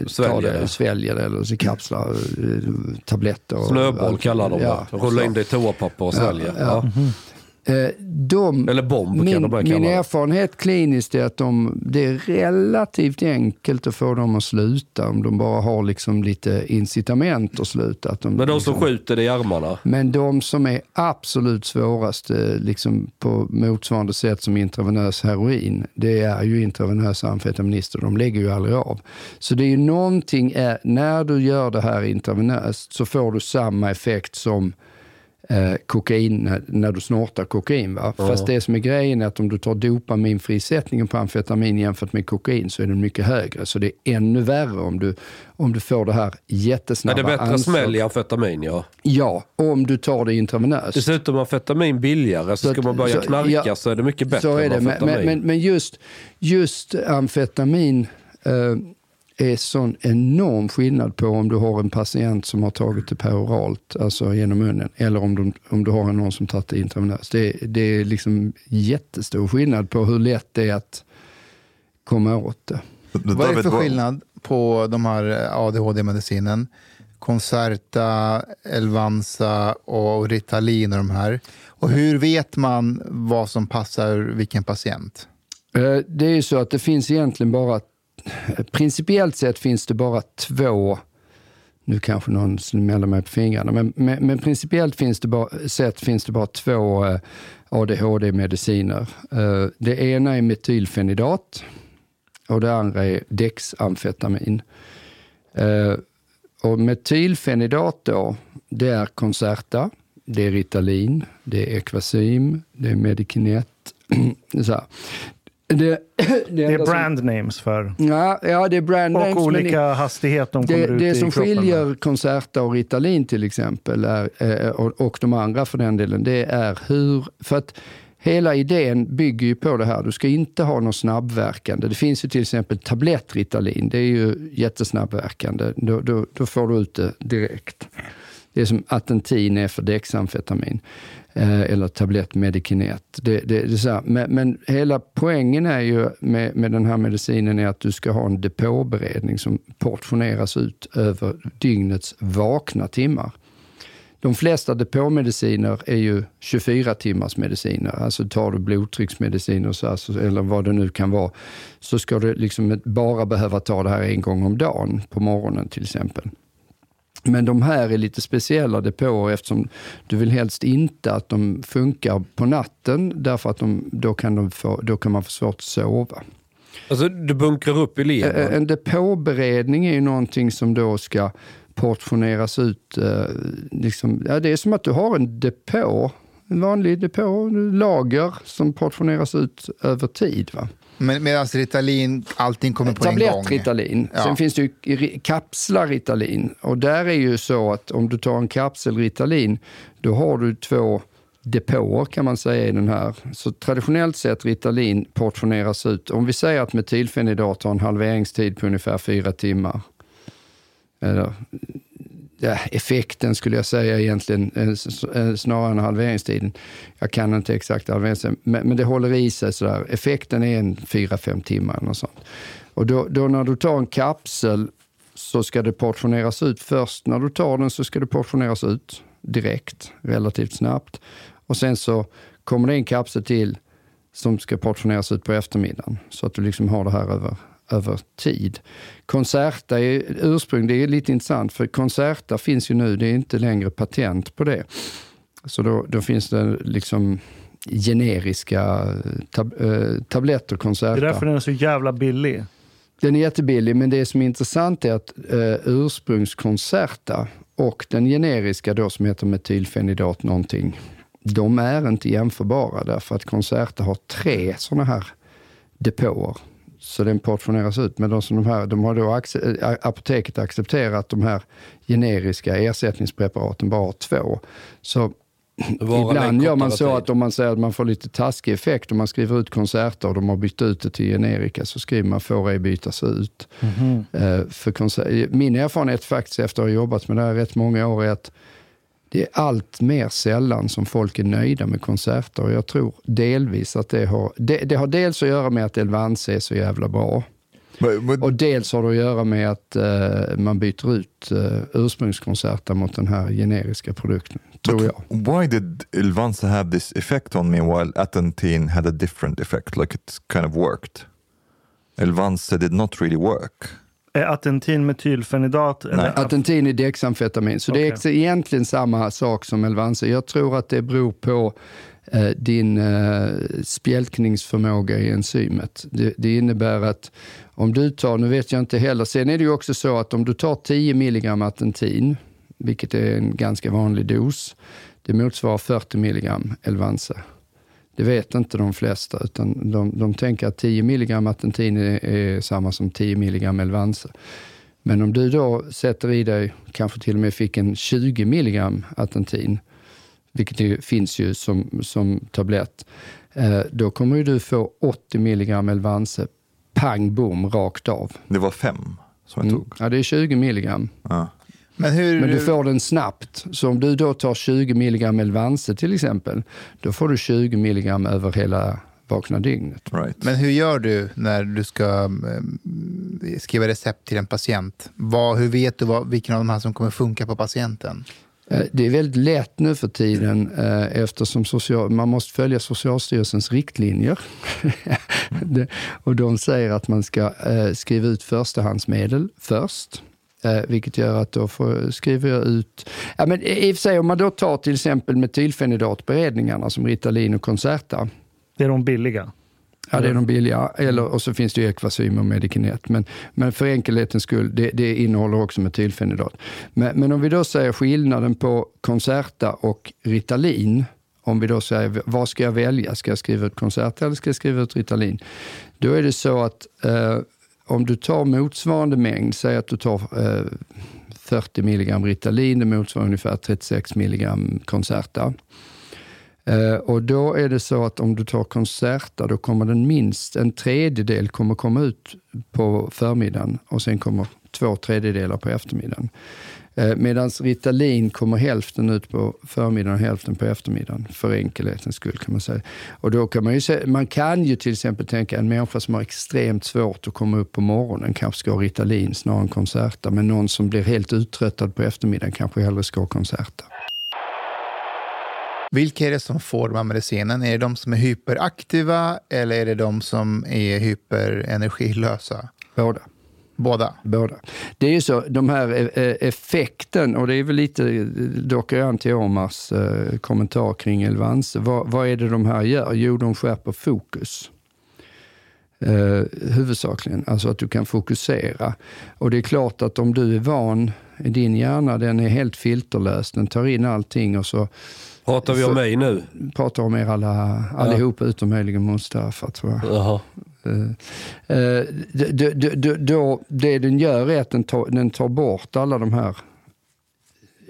Sväljer det. sväljer det eller i kapslar, eh, tabletter. Snöboll kallar de ja, det. Rulla så. in det i toapapper och svälja. ja. Ja. Eh, De, Eller bomb kan min, de bara min kalla erfarenhet kliniskt är att de, det är relativt enkelt att få dem att sluta om de bara har liksom lite incitament att sluta. Att de, Men de som liksom, skjuter det i armarna. men de som är absolut svårast, eh, liksom på motsvarande sätt som intravenös heroin, det är ju intravenösa amfetaminister. De lägger ju aldrig av. Så det är ju någonting, eh, när du gör det här intravenöst så får du samma effekt som eh, kokain när, du snortar kokain. Va? Fast det som är grejen är att om du tar dopaminfrisättningen på amfetamin jämfört med kokain så är den mycket högre. Så det är ännu värre om du, om du får det här Är jättesnabba det bättre ansvar- smäll i amfetamin ja. Ja, om du tar det intravenöst. Dessutom är amfetamin billigare, så, Så ska man börja så- knarka ja, så är det mycket bättre Så är än det. Men, amfetamin. men, men, men just, just amfetamin eh, är sån enorm skillnad på om du har en patient som har tagit det peroralt, alltså genom munnen, eller om du, om du har någon som tagit det intravenöst. Det, det är liksom jättestor skillnad på hur lätt det är att komma åt det. Vad är det för skillnad på de här ADHD-medicinen? Concerta, Elvanza och Ritalin och de här. Och hur vet man vad som passar vilken patient? Eh, Det är ju så att det finns egentligen bara, principiellt sett finns det bara två, nu kanske någon smäller mig på fingrarna, men, men, men principiellt finns det bara, sett finns det bara två eh, ADHD-mediciner. Eh, det ena är metylfenidat och det andra är dexamfetamin. Eh, och metylfenidat då, det är Concerta, det är Ritalin, det är Equasim, det är Medikinet. [CLEARS THROAT] så här. Det, [COUGHS] det, är brand names för... Ja, ja, det är brand names. Och men olika hastighet de kommer det, ut det i som kroppen. skiljer Concerta och Ritalin till exempel, är, eh, och, och de andra för den delen, det är hur... För att hela idén bygger ju på det här. Du ska inte ha någon snabbverkande. Det finns ju till exempel tablettritalin. Det är ju jättesnabbverkande. Då, då, då får du ut det direkt. Det är som Atentin är för dexamfetamin. Eh, eller tablettmedikinet. Det, det, det är så. Men, men hela poängen är ju med, med den här medicinen är att du ska ha en depåberedning som portioneras ut över dygnets vakna timmar. De flesta depåmediciner är ju 24 timmars mediciner. Alltså tar du blodtrycksmediciner så alltså, eller vad det nu kan vara, så ska du liksom bara behöva ta det här en gång om dagen, på morgonen till exempel. Men de här är lite speciella depåer eftersom du vill helst inte att de funkar på natten därför att de, då, kan de få, då kan man få svårt att sova. Alltså du bunkrar upp i Eh, levern. En depåberedning är ju någonting som då ska portioneras ut. eh, Liksom, ja, det är som att du har en depå, en vanlig depå, lager som portioneras ut över tid. Va? Men, Medan Ritalin, allting kommer på en gång. Tablettritalin. Ja. Sen finns det ju kapslar Ritalin. Och där är ju så att om du tar en kapsel Ritalin, då har du två depåer kan man säga i den här. Så traditionellt sett Ritalin portioneras ut. Om vi säger att metylfenidat har en halveringstid på ungefär fyra timmar. Eller, effekten skulle jag säga egentligen, eh, eh, snarare än halveringstiden. Jag kan inte exakt halveringstiden, men, men det håller i sig sådär. Effekten är en fyra fem timmar eller sånt. Och då, då när du tar en kapsel så ska det portioneras ut. Först när du tar den så ska det portioneras ut direkt, relativt snabbt. Och sen så kommer det en kapsel till som ska portioneras ut på eftermiddagen. Så att du liksom har det här över, över tid. Concerta är ursprung, det är lite intressant för Concerta finns ju nu, det är inte längre patent på det. Så då, då finns det liksom generiska tab, eh, tabletter Concerta. Det är därför den är så jävla billig. Den är jättebillig, men det som är intressant är att eh, ursprungskoncerta och den generiska då som heter metylfenidat någonting, de är inte jämförbara därför att Concerta har tre sådana här depåer. Så den portioneras ut. Men de, som de, här, de har då äh, apoteket accepterat de här generiska ersättningspreparaten bara har två. Så ibland gör man så tid. att om man säger att man får lite taskig effekt om man skriver ut konserter och de har bytt ut det till generika så skriver man får ej bytas ut. Eh, för konser- Min erfarenhet faktiskt efter att ha jobbat med det här rätt många år är att det är allt mer sällan som folk är nöjda med konserter. Och jag tror delvis att det har, det, det har dels att göra med att Elvanse är så jävla bra. But, but Och dels har det att göra med att eh, man byter ut uh, ursprungskonserter mot den här generiska produkten, tror jag. why did Ilvanza have this effect on me while Atentine had a different effect? Like it kind of worked. Ilvanza did not really work. Är atentin metylfenidat? Eller Atentin är dexamfetamin, så det är egentligen samma sak som Elvanse. Jag tror att det beror på eh, din eh, spjälkningsförmåga i enzymet. Det, det innebär att om du tar, nu vet jag inte heller, sen är det ju också så att om du tar 10 milligram atentin, vilket är en ganska vanlig dos. Det motsvarar 40 milligram Elvanse. Det vet inte de flesta, utan de, de tänker att 10 milligram atentin är, är samma som 10 milligram Elvanse. Men om du då sätter i dig, kanske till och med fick en 20 milligram atentin, vilket finns ju som, som tablett, eh, då kommer ju du få 80 milligram Elvanse, pang bom, rakt av. Det var fem som jag Mm. tog. Ja, det är 20 milligram. Ja. Men hur... Men du får den snabbt. Så om du då tar 20 milligram Elvanse till exempel, då får du 20 milligram över hela vakna dygnet. Right. Men hur gör du när du ska eh, skriva recept till en patient? Vad, hur vet du vad, vilken av de här som kommer funka på patienten? Eh, Det är väldigt lätt nu för tiden eh, eftersom social, man måste följa Socialstyrelsens riktlinjer. [LAUGHS] Och de säger att man ska skriva ut förstahandsmedel först. Eh, vilket gör att då får, skriver jag ut... Ja, men I och för sig, om man då tar till exempel metylfenidatberedningarna som Ritalin och Concerta. Det är de billiga. Ja, det är de billiga. Eller, och så finns det ju Equasym och Medikinet. Men, men för enkelhetens skull, det, det innehåller också metylfenidat. Men, men om vi då säger skillnaden på Concerta och Ritalin. Om vi då säger, vad ska jag välja? Ska jag skriva ut Concerta eller ska jag skriva ut Ritalin? Då är det så att eh, om du tar motsvarande mängd, säg att du tar eh, 40 milligram Ritalin, det motsvarar ungefär 36 milligram Concerta. Eh, och då är det så att om du tar Concerta, då kommer den minst en tredjedel kommer komma ut på förmiddagen och sen kommer två tredjedelar på eftermiddagen. Eh, Medan Ritalin kommer hälften ut på förmiddagen och hälften på eftermiddagen, för enkelhetens skull kan man säga. Och då kan man, ju se, man kan ju till exempel tänka en människa som har extremt svårt att komma upp på morgonen kanske ska ha Ritalin snarare än Concerta, men någon som blir helt uttröttad på eftermiddagen kanske hellre ska ha Concerta. Vilka är det som får de här medicinen? Är det de som är hyperaktiva eller är det de som är hyperenergilösa? Båda. Båda? Båda. Det är ju så, de här eh, effekten, och det är väl lite, eh, jag an till Omars eh, kommentar kring Elvanse. Vad, vad är det de här gör? Jo, de skärper fokus. Eh, huvudsakligen, alltså att du kan fokusera. Och det är klart att om du är van, din hjärna den är helt filterlös, den tar in allting och så Pratar vi om mig nu? pratar om er alla, allihopa utom möjligen Mustafa tror jag. Jaha. Eh, eh, d- d- d- d- då, det den gör är att den tar, den tar bort alla de här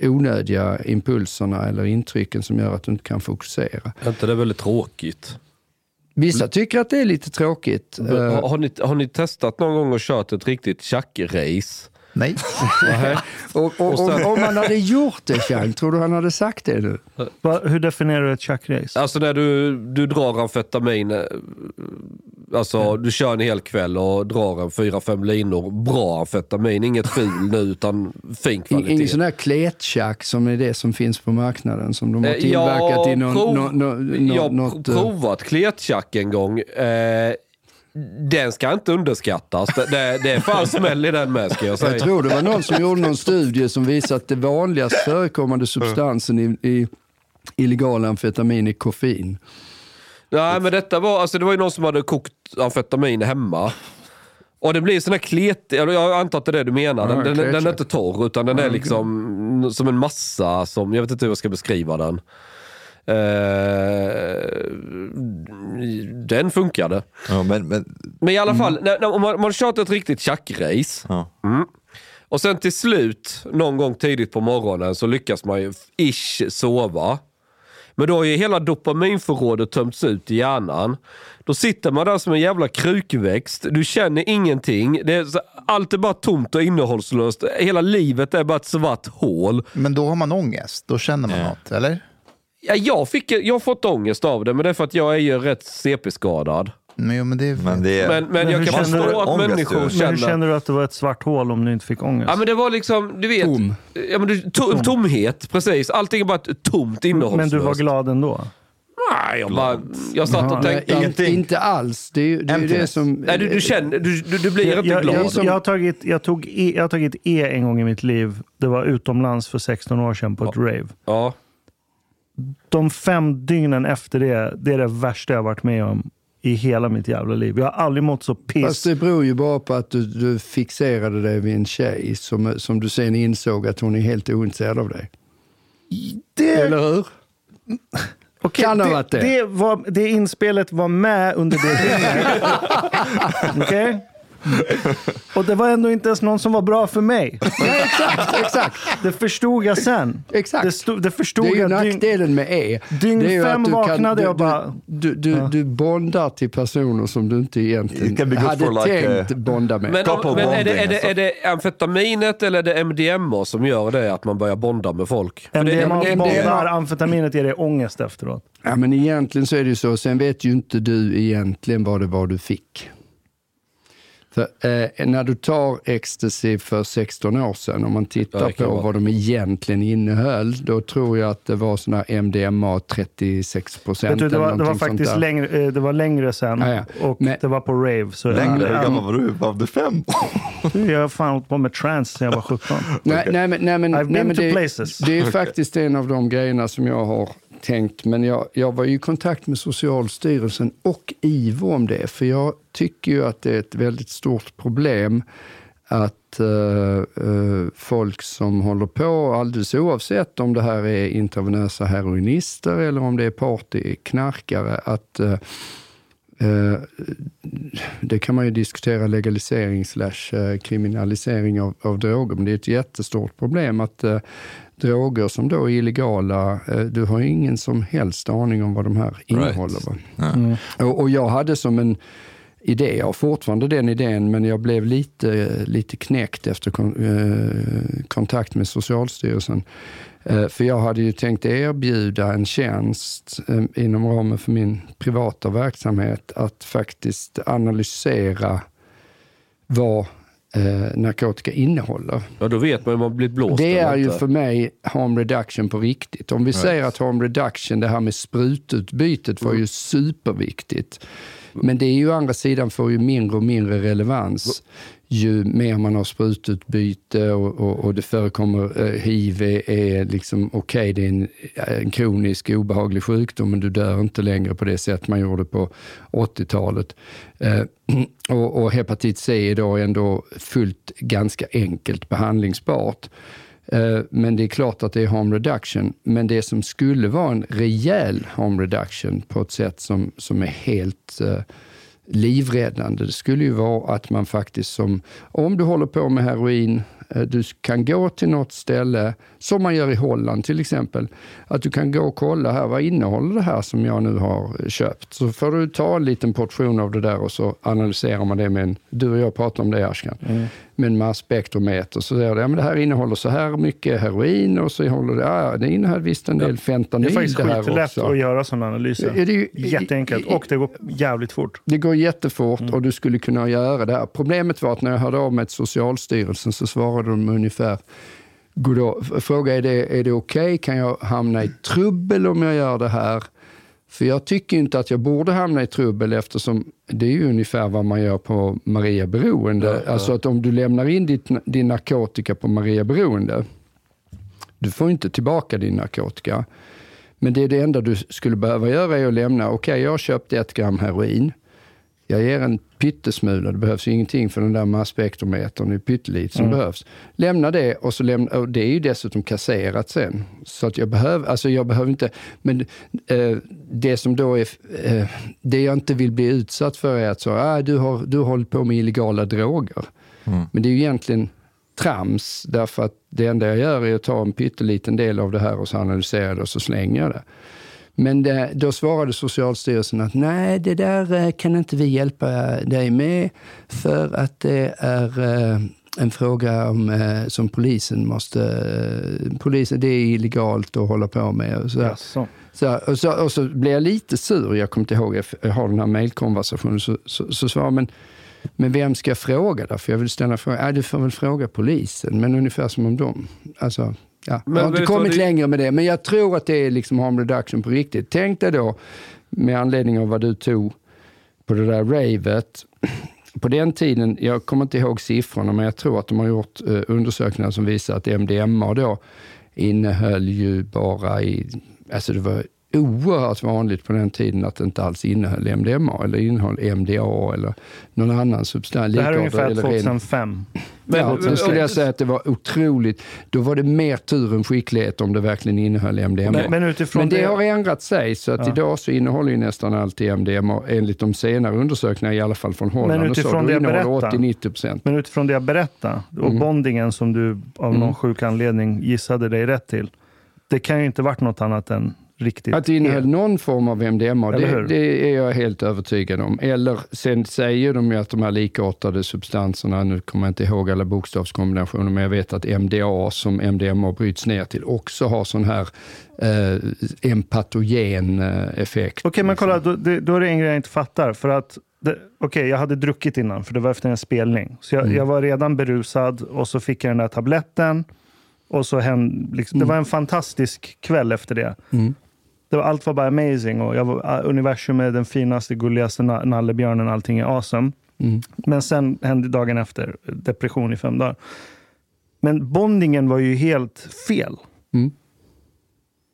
onödiga impulserna eller intrycken som gör att du inte kan fokusera. Är inte det väldigt tråkigt? Vissa tycker att det är lite tråkigt. Men Eh, Har, har, ni, har ni testat någon gång och kört ett riktigt tjackrace? Nej. [LAUGHS] och, och, och, sen- om man hade gjort det, Chang, tror du han hade sagt det nu? Va, hur definierar du ett chackrace? Alltså när du, du drar amfetamin, eh, alltså du kör en hel kväll och drar en fyra fem linor bra amfetamin. Inget ful nu utan fin kvalitet. Ingen sån här kletchack som är det som finns på marknaden som de har Eh, tillverkat jag i någon, prov- nå- nå- nå- Jag har eh, provat kletchack en gång. Eh, den ska inte underskattas. Det, det, är fan smäll i den med ska jag säga. Jag tror det var någon som gjorde någon studie som visade att det vanligast förekommande substansen i, i illegal amfetamin är koffein. Nej men detta var, alltså det var ju någon som hade kokt amfetamin hemma. Och det blir sån här kletig, jag antar att det är det du menar. Den, den, den är inte torr utan den är liksom som en massa som, jag vet inte hur jag ska beskriva den. Eh, den funkade. Ja, men, men, Men i alla fall, när, när, om man, man har kört ett riktigt tjackrace ja. och sen till slut, någon gång tidigt på morgonen, så lyckas man ju ish sova. Men då har ju hela dopaminförrådet tömts ut i hjärnan. Då sitter man där som en jävla krukväxt. Du känner ingenting. Det är, så- allt är bara tomt och innehållslöst. Hela livet är bara ett svart hål. Men då har man ångest. Då känner man Ja. något, eller? Ja, jag, fick, jag har fått ångest av det, men det är för att jag är ju rätt CP-skadad. Men, men det är... men det är... Men, men, Men jag kan känner förstå att människor du? Men känner... hur känner du att det var ett svart hål om du inte fick ångest? Ja men det var liksom, du vet. Tom. Ja, men du, to, tomhet, precis. Allting är bara ett tomt innehållslöst. Men du var glad ändå? Nej, jag, bara, jag satt och Ja, tänkte... nej, Ingenting. Inte alls. Det är ju det, är det som... Nej, du, du känner, du, du, du blir Jag, inte jag, glad. jag, som- jag, har tagit, jag, tog e, jag har tagit E en gång i mitt liv. Det var utomlands för 16 år sedan på ett rave. Ja. De fem dygnen efter det, det är det värsta jag varit med om i hela mitt jävla liv. Jag har aldrig mått så piss. Fast det beror ju bara på att du, du fixerade dig vid en tjej som, som du sen insåg att hon är helt ointresserad av dig. Det, Eller hur? [LAUGHS] Okej, Kan ha det, varit det. Det, var, det inspelet var med under det. [LAUGHS] Okej? [LAUGHS] Och det var ändå inte ens någon som var bra för mig. Nej, exakt, exakt. Det förstod jag sen. Exakt. Det, stod, det förstod Det är ju jag. nackdelen med E. dygn Det är fem att du vaknade du, jag bara- Du, du, du, du bondar till personer som du inte egentligen hade for like, tänkt eh, bonda med. Men, Couple men är, det, är, det, alltså. är det amfetaminet eller är det MDMA som gör det att man börjar bonda med folk? För det, MDMA, MDMA MDMA, amfetaminet ger dig ångest efteråt. Ja, men egentligen så är det ju så. Sen vet ju inte du egentligen vad det var du fick. För, eh, när du tar ecstasy för 16 år sedan, om man tittar på vara. vad de egentligen innehöll, då tror jag att det var här MDMA 36 procent. Det, var, det var faktiskt längre, eh, det var längre sen Ja, ja. och Men- det var på rave. Så Längre? Hur gammal var du? Var du fem? jag har fan på med trance sedan jag var 17. Nej, nej, men, nej, men, I've nej, been men to det, places. det är [LAUGHS] faktiskt en av de grejerna som jag har tänkt. Men jag, jag var ju i kontakt med Socialstyrelsen och IVO om det. För jag tycker ju att det är ett väldigt stort problem att uh, uh, folk som håller på, alldeles oavsett om det här är intravenösa heroinister eller om det är partyknarkare, att uh, det kan man ju diskutera legalisering slash kriminalisering av, av droger, men det är ett jättestort problem att droger som då är illegala, eh, du har ingen som helst aning om vad de här innehåller. Va? Och, och jag hade som en idé, jag har fortfarande den idén, men jag blev lite, lite knäckt efter kon, eh, kontakt med Socialstyrelsen. Eh, för jag hade ju tänkt erbjuda en tjänst eh, inom ramen för min privata verksamhet att faktiskt analysera vad eh, narkotika innehåller. Ja, då vet man ju om man blivit blåst Det är ju för mig harm reduction på riktigt. Om vi säger att harm reduction, det här med sprututbytet var ju superviktigt. Men det är ju å andra sidan får ju mindre och mindre relevans ju mer man har sprututbyte och, och, och det förekommer eh, hiv är, liksom okej, det är en, eh, en kronisk obehaglig sjukdom men du dör inte längre på det sätt man gjorde på 80-talet. Eh, [CLEARS THROAT] och, och hepatit C är då ändå fullt ganska enkelt behandlingsbart. Eh, Men det är klart att det är harm reduction. Men det som skulle vara en rejäl harm reduction på ett sätt som, som är helt eh, livräddande, det skulle ju vara att man faktiskt som, om du håller på med heroin, eh, du kan gå till något ställe, som man gör i Holland till exempel, att du kan gå och kolla här, vad innehåller det här som jag nu har köpt? Så får du ta en liten portion av det där och så analyserar man det med en, du och jag pratar om det Ashkan, mm med en masspektrometer. Så säger det, ja, men det här innehåller så här mycket heroin och så innehåller det, ja, det innehåller visst en del Det fentanyl är faktiskt det här skitlätt att göra sådana analyser. Är det ju- Jätteenkelt. Och det går jävligt fort. Det går jättefort Mm. och du skulle kunna göra det här. Problemet var att när jag hörde av mig till Socialstyrelsen så svarade de ungefär Goddag. Fråga är det, är det okej? Kan jag hamna i trubbel om jag gör det här? För jag tycker inte att jag borde hamna i trubbel eftersom det är ju ungefär vad man gör på Maria Beroende. Alltså att om du lämnar in ditt, din narkotika på Maria Beroende, du får inte tillbaka din narkotika. Men det är det enda du skulle behöva göra är att lämna, okej jag har köpt ett gram heroin. Jag ger en pyttesmula, det behövs ju ingenting för den där masspektrometern, det är pyttelite som behövs. Lämna det och, så lämna, och det är ju dessutom kasserat sen. Så att jag behöver, alltså jag behöver inte, men eh, det som då är, eh, det jag inte vill bli utsatt för är att så, ah, du, har, du har hållit på med illegala droger. Men det är ju egentligen trams, därför att det enda jag gör är att ta en pytteliten del av det här och så analyserar det och så slänger jag det. Men det, då svarade Socialstyrelsen att nej, det där eh, kan inte vi hjälpa dig med för att det är eh, en fråga om, eh, som polisen måste... eh, Polisen, det är illegalt att hålla på med. Så, Jaså. så, och, så, och så blev jag lite sur, jag kommer inte ihåg, jag har den här mejlkonversationen, så, så, så svarade men, men vem ska jag fråga då? För jag vill ställa frågan, ja, du får väl fråga polisen, men ungefär som om de... Alltså, ja, Men jag har inte du kommit det- längre med det, men jag tror att det är liksom harm reduction på riktigt. Tänk dig då, med anledning av vad du tog på det där ravet, på den tiden, jag kommer inte ihåg siffrorna, men jag tror att de har gjort eh, undersökningar som visar att MDMA då innehöll ju bara i, alltså det var oerhört vanligt på den tiden att det inte alls innehöll MDMA eller innehöll MDA eller någon annan substans. Det här är ungefär eller ren- 2005. Ja, då 2006. skulle jag säga att det var otroligt. Då var det mer tur än skicklighet om det verkligen innehöll MDMA. Men- men utifrån Men det, det- har ändrat sig, så att Ja. idag så innehåller ju nästan alltid MDMA, enligt de senare undersökningarna, i alla fall från Holland. Men och så, utifrån det berättar. 80-90 procent. Men utifrån det jag berättade och Mm. bondingen som du av någon Mm. sjuk anledning gissade dig rätt till. Det kan ju inte varit något annat än riktigt Att det innehöll någon form av MDMA, det, det är jag helt övertygad om. Eller sen säger de ju att de här likartade substanserna, nu kommer jag inte ihåg alla bokstavskombinationer, men jag vet att MDA som MDMA bryts ner till också har sån här eh, empatogen eh, effekt. Okej, men kolla, då, det, då är det en grej jag inte fattar. För att, okej, jag hade druckit innan, för det var efter en spelning. Så jag, Mm. jag var redan berusad och så fick jag den där tabletten. Och så hem, liksom, Det var en fantastisk kväll efter det. Mm. Det var, allt var bara amazing och jag var, uh, universum är den finaste, gulligaste na- nallebjörnen, allting är awesome. Mm. Men sen hände dagen efter depression i fem dagar. Men bondingen var ju helt fel. Mm.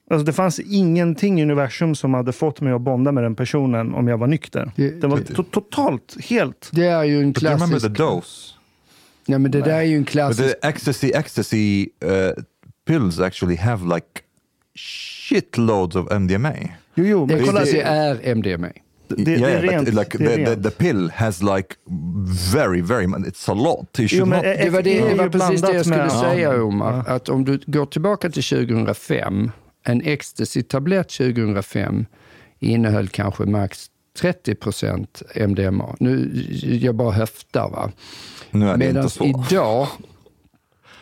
Alltså det fanns ingenting i universum som hade fått mig att bonda med den personen om jag var nykter. Det- Det var to- totalt, helt... Det är ju en But klassisk... the dose? Ja, men det där är ju en But klassisk... the ecstasy, ecstasy uh, pills actually have like shitloads of MDMA. Jo, jo, men kolla. Det, är MDMA. det, det yeah, är rent. like det är the, the, rent. the pill has like very, very, it's a lot. Jo, men not... Det var, det, det var precis det jag skulle med- säga Omar. Ja. Att om du går tillbaka till 2005, en ecstasy-tablett 2005 innehöll kanske max 30 procent MDMA. Nu, jag bara höftar va. nu är det Medan inte så. idag...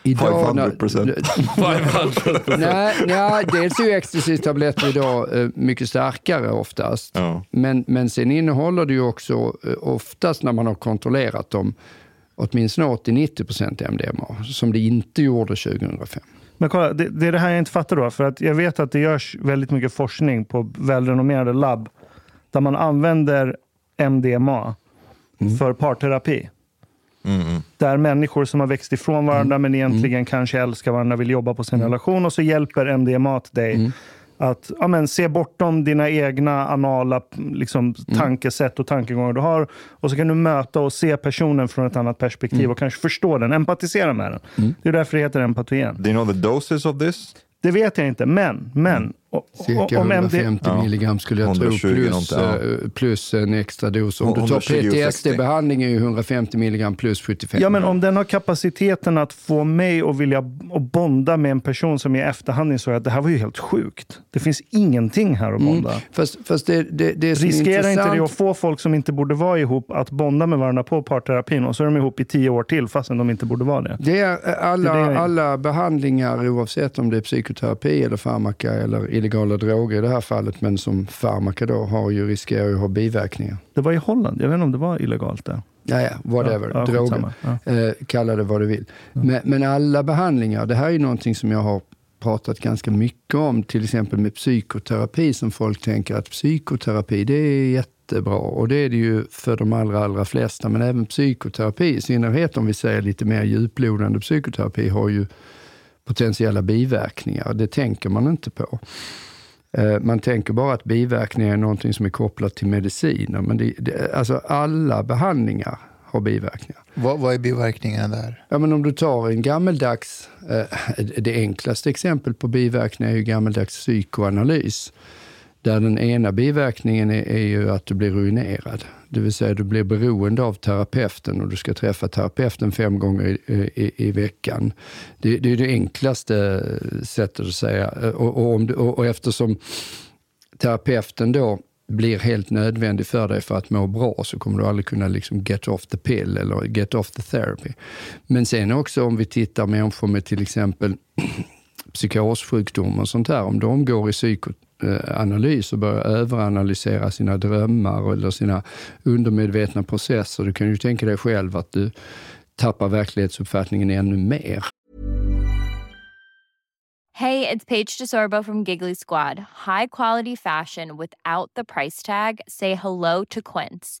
idag när- 500%. 500 [LAUGHS] Nej, nej, dels är ju ecstasy-tabletter idag eh, mycket starkare oftast. Ja. Men, men sen innehåller det ju också, eh, oftast när man har kontrollerat dem, åtminstone 80-90% MDMA, som det inte gjorde 2005. Men kolla, det, det är det här jag inte fattar då. För att jag vet att det görs väldigt mycket forskning på välrenommerade labb där man använder MDMA för parterapi. Mm, Där människor som har växt ifrån varandra men egentligen kanske älskar varandra vill jobba på sin relation och så hjälper MDMA dig. Att ja, men, se bortom dina egna anala liksom, tankesätt och tankegångar du har. Och så kan du möta och se personen från ett annat perspektiv och kanske förstå den, empatisera med den. Det är därför det heter empatogen. Do you know the doses of this? Det vet jag inte, men, men Cirka om MD, 150 Ja. milligram skulle jag 120 tro, plus, någonting, eh, plus en extra dos. Om Och du tar 120 och 60. PTSD-behandling är ju 150 milligram plus 75. Ja, men om den har kapaciteten att få mig att vilja att bonda med en person som i efterhand insåg att det här var ju helt sjukt. Det finns ingenting här att bonda. Fast, fast det, det, det Riskerar inte det att få folk som inte borde vara ihop att bonda med varandra på parterapin och så är de ihop i tio år till fastän de inte borde vara det? Det är eh, alla, Det är det. alla behandlingar, oavsett om det är psykoterapi eller farmaka eller illegala droger i det här fallet, men som farmaka då, har ju, riskerar ju att ha biverkningar. Det var i Holland. Jag vet inte om det var illegalt där. Ja, ja, whatever. Ja, ja, droger. Ja. Eh, kalla det vad du vill. Men, men alla behandlingar, det här är ju någonting som jag har pratat ganska mycket om, till exempel med psykoterapi, som folk tänker att psykoterapi, det är jättebra. Och det är det ju för de allra, allra flesta. Men även psykoterapi, i synnerhet om vi säger lite mer djuplodande psykoterapi, har ju potentiella biverkningar. Det tänker man inte på. Eh, Man tänker bara att biverkningar är någonting som är kopplat till mediciner. Men det, det, alltså alla behandlingar har biverkningar. Vad, vad är biverkningarna där? Ja, men om du tar en gammeldags, eh, det enklaste exempel på biverkningar är ju gammeldags psykoanalys. Där den ena biverkningen är, är ju att du blir ruinerad. Det vill säga du blir beroende av terapeuten och du ska träffa terapeuten fem gånger i, i, i veckan. Det, det är det enklaste sättet att säga. Och, och, om du, och, och eftersom terapeuten då blir helt nödvändig för dig för att må bra så kommer du aldrig kunna liksom get off the pill eller get off the therapy. Men sen också om vi tittar människor med till exempel [CLEARS THROAT] psykossjukdomar och sånt här, om de går i Eh, analys och börjar överanalysera sina drömmar eller sina undermedvetna processer, du kan ju tänka dig själv att du tappar verklighetsuppfattningen ännu mer. Hey, it's Paige DeSorbo from Giggly Squad. High quality fashion without the price tag. Say hello to Quince.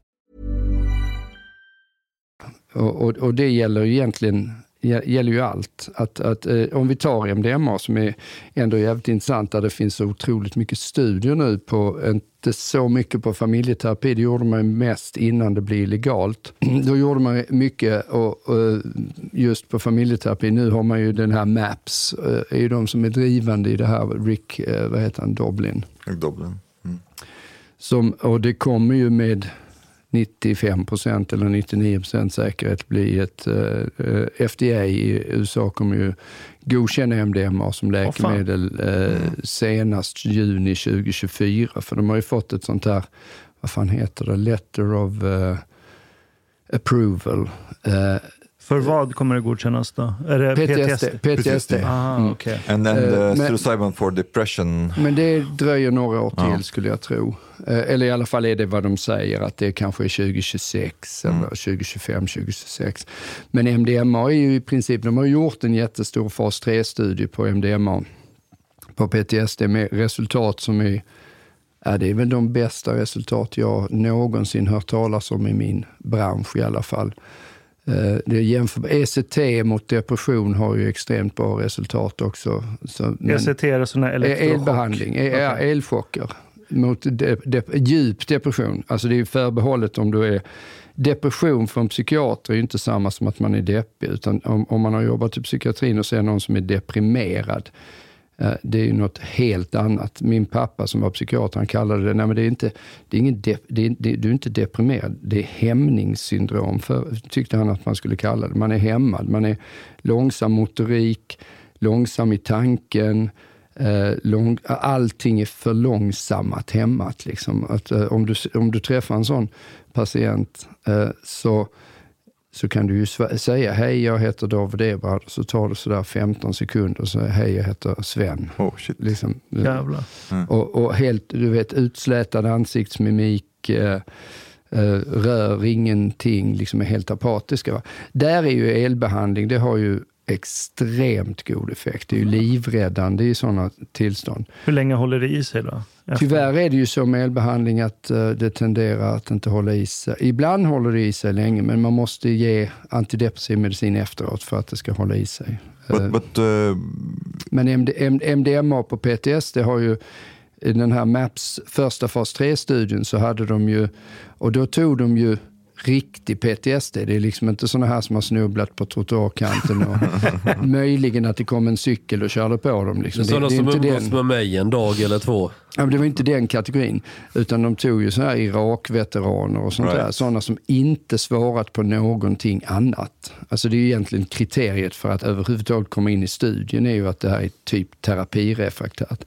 Och, och, och det gäller ju egentligen gäller ju allt. Att, att, eh, om vi tar MDMA som är ändå jävligt intressant, där det finns så otroligt mycket studier nu på, inte så mycket på familjeterapi, det gjorde man mest innan det blev legalt. [CLEARS THROAT] Då gjorde man mycket och, och just på familjeterapi. Nu har man ju den här MAPS, eh, är ju de som är drivande i det här, Rick, eh, vad heter han, Doblin. Dublin. Mm. Som, och det kommer ju med 95 procent eller 99 procent säkerhet bli ett... Uh, FDA i USA kommer ju godkänna MDMA som läkemedel uh, senast juni 2024. För de har ju fått ett sånt här, vad fan heter det, letter of uh, approval. För vad kommer det godkännas då? Är det PTSD? PTSD. PTSD. Ah, Mm. okay. And then the men- psilocybin for depression. Men det dröjer några år till Ja. skulle jag tro. Eh, Eller i alla fall är det vad de säger, att det kanske är 2026 eller 2025, 2026. Men MDMA är ju i princip, de har gjort en jättestor fas 3-studie på MDMA, på PTSD med resultat som är Ja, det är väl de bästa resultat jag någonsin hört talas om i min bransch i alla fall. Eh, Det är jämför, ECT mot depression har ju extremt bra resultat också. Så, ECT är sån här elektrochock? Elbehandling, e- Okej. elchocker. Mot de, de, djup depression. Alltså det är förbehållet om du är... Depression för en psykiater är ju inte samma som att man är deppig. Utan om, om man har jobbat i psykiatrin och ser någon som är deprimerad, Eh, det är ju något helt annat. Min pappa som var psykiater, han kallade det, nej men det är inte, det är ingen dep, det är, det, du är inte deprimerad, det är hämningssyndrom, för, tyckte han att man skulle kalla det. Man är hämmad, man är långsam motorik, långsam i tanken, Eh, lång, allting är för långsammat hämmat. Liksom. Att, eh, om, du, om du träffar en sån patient eh, så, så kan du ju säga hej, jag heter David Ebrard. Så tar det sådär 15 sekunder och säger hej, jag heter Sven. Oh, shit. Liksom, Jävlar. och, och helt, du vet, utslätad ansiktsmimik, eh, eh, rör ingenting, liksom är helt apatiska. Va? Där är ju elbehandling, det har ju extremt god effekt. Det är ju livräddande i sådana tillstånd. Hur länge håller det i sig då? Efter- Tyvärr är det ju så med elbehandling att eh, det tenderar att inte hålla i sig. Ibland håller det i sig länge, men man måste ge antidepressiv medicin efteråt för att det ska hålla i sig. Eh, But, but uh, men MDMA på PTS, det har ju i den här MAPS första fas 3-studien så hade de ju, och då tog de ju riktig PTSD. Det är liksom inte såna här som har snubblat på trottoarkanten och [LAUGHS] möjligen att det kom en cykel och körde på dem. Liksom. Sådana det, det, är som inte umgås den, med mig en dag eller två. ja, men det var inte den kategorin, utan de tog ju såna här Irak-veteraner och sånt Right. där. Sådana som inte svarat på någonting annat. Alltså det är ju egentligen kriteriet för att överhuvudtaget komma in i studien är ju att det här är typ terapirefraktärt.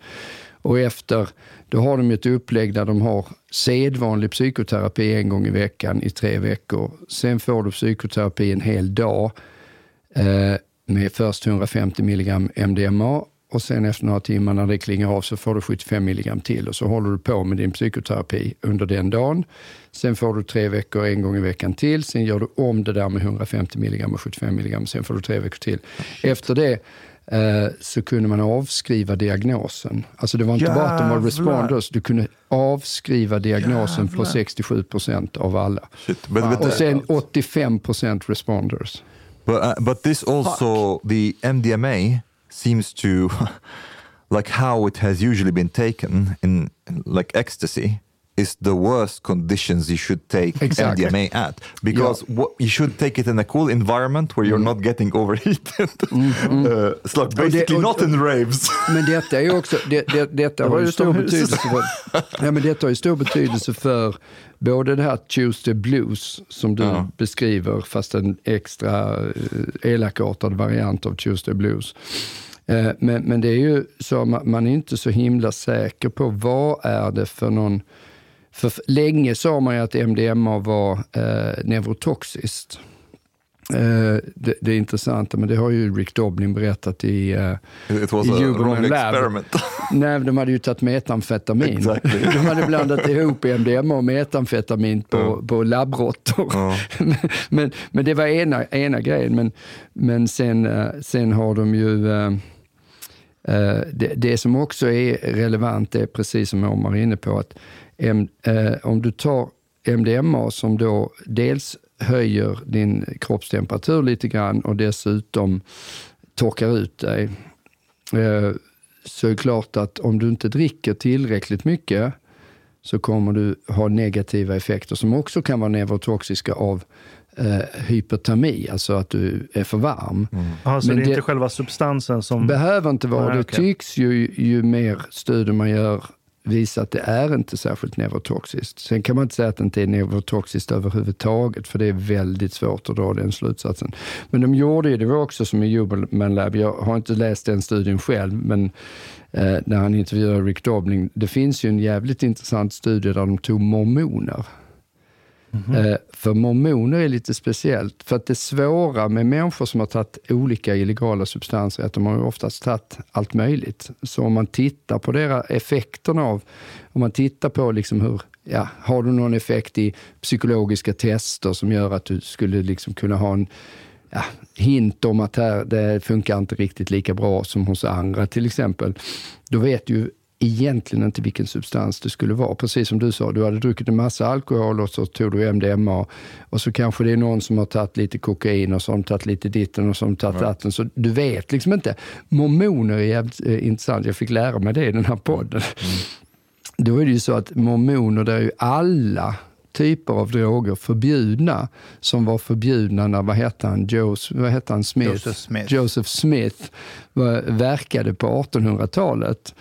Och efter, då har de ett upplägg där de har sedvanlig psykoterapi en gång i veckan i tre veckor. Sen får du psykoterapi en hel dag eh, med först 150 milligram MDMA och sen efter några timmar när det klingar av så får du 75 milligram till och så håller du på med din psykoterapi under den dagen. Sen får du tre veckor en gång i veckan till. Sen gör du om det där med 150 milligram och 75 milligram. Sen får du tre veckor till. Efter det så kunde man avskriva diagnosen. Alltså det var inte bara att de var Jävlar. responders, du kunde avskriva diagnosen på Jävlar. 67 procent av alla. Shit. But, but, Och sen 85 procent responders. But uh, but this also the MDMA seems to [LAUGHS] like how it has usually been taken in like ecstasy is the worst conditions you should take Exactly. MDMA at because what, you should take it in a cool environment where you're not getting overheated. [LAUGHS] [LAUGHS] Uh, it's like basically och- not in raves. [LAUGHS] Men detta är också, det, det, detta har ju stor betydelse för, ja, men detta har ju stor betydelse för både det här Tuesday Blues som du Ja. beskriver, fast en extra eh, elakartad variant av Tuesday Blues. Eh, Men, men det är ju så, man man är inte så himla säker på vad är det för någon för länge sa man ju att MDMA var eh, neurotoxiskt. Eh, det, det är intressanta, men det har ju Rick Doblin berättat i, eh, It was i a Huberman wrong Lab. experiment. [LAUGHS] Nej, de hade ju tagit metamfetamin. Exactly. De hade blandat [LAUGHS] ihop MDMA och metamfetamin på, på labbråttor. [LAUGHS] men, men det var ena, ena grejen. Men, men sen, eh, sen har de ju... eh, eh, det, det som också är relevant är precis som Omar är inne på att M, eh, om du tar MDMA som då dels höjer din kroppstemperatur lite grann och dessutom torkar ut dig eh, så är det klart att om du inte dricker tillräckligt mycket så kommer du ha negativa effekter som också kan vara neurotoxiska av eh, hypertermi, alltså att du är för varm. Ja, så Men det är det- inte själva substansen som... Behöver inte vara. Nej, det okej. tycks ju, ju mer studier man gör visa att det är inte särskilt neurotoxiskt. Sen kan man inte säga att det inte är neurotoxiskt överhuvudtaget, för det är väldigt svårt att dra den slutsatsen. Men de gjorde ju, det var också som i Human Lab, jag har inte läst den studien själv, men eh, när han intervjuade Rick Dobling, det finns ju en jävligt intressant studie där de tog mormoner. Mhm. Eh, för mormoner är lite speciellt. För att det svåra med människor som har tagit olika illegala substanser är att de har oftast tagit allt möjligt. Så om man tittar på deras effekterna av, om man tittar på liksom hur, ja, har du någon effekt i psykologiska tester som gör att du skulle liksom kunna ha en ja, hint om att här, det funkar inte riktigt lika bra som hos andra till exempel. Då vet du ju egentligen inte vilken substans det skulle vara. Precis som du sa, du hade druckit en massa alkohol och så tog du MDMA och så kanske det är någon som har tagit lite kokain och som tagit lite ditten och som tagit datten. Så du vet liksom inte. Mormoner är jävligt eh, intressant. Jag fick lära mig det i den här podden. Då är det ju så att mormoner, där är ju alla typer av droger förbjudna som var förbjudna när, vad hette han, Jos, vad hette han Smith? Joseph Smith. Joseph Smith var, verkade på 1800-talet.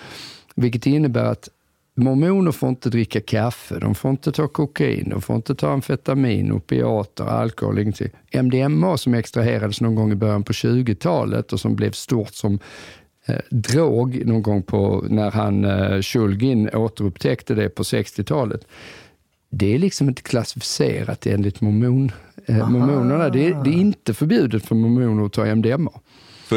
Vilket innebär att mormoner får inte dricka kaffe, de får inte ta kokain, de får inte ta amfetamin, opiater, alkohol, ingenting. MDMA som extraherades någon gång i början på 20-talet och som blev stort som eh, drog någon gång på när han eh, Shulgin återupptäckte det på 60-talet. Det är liksom inte klassificerat enligt mormon, eh, mormonerna. Det det är inte förbjudet för mormoner att ta MDMA.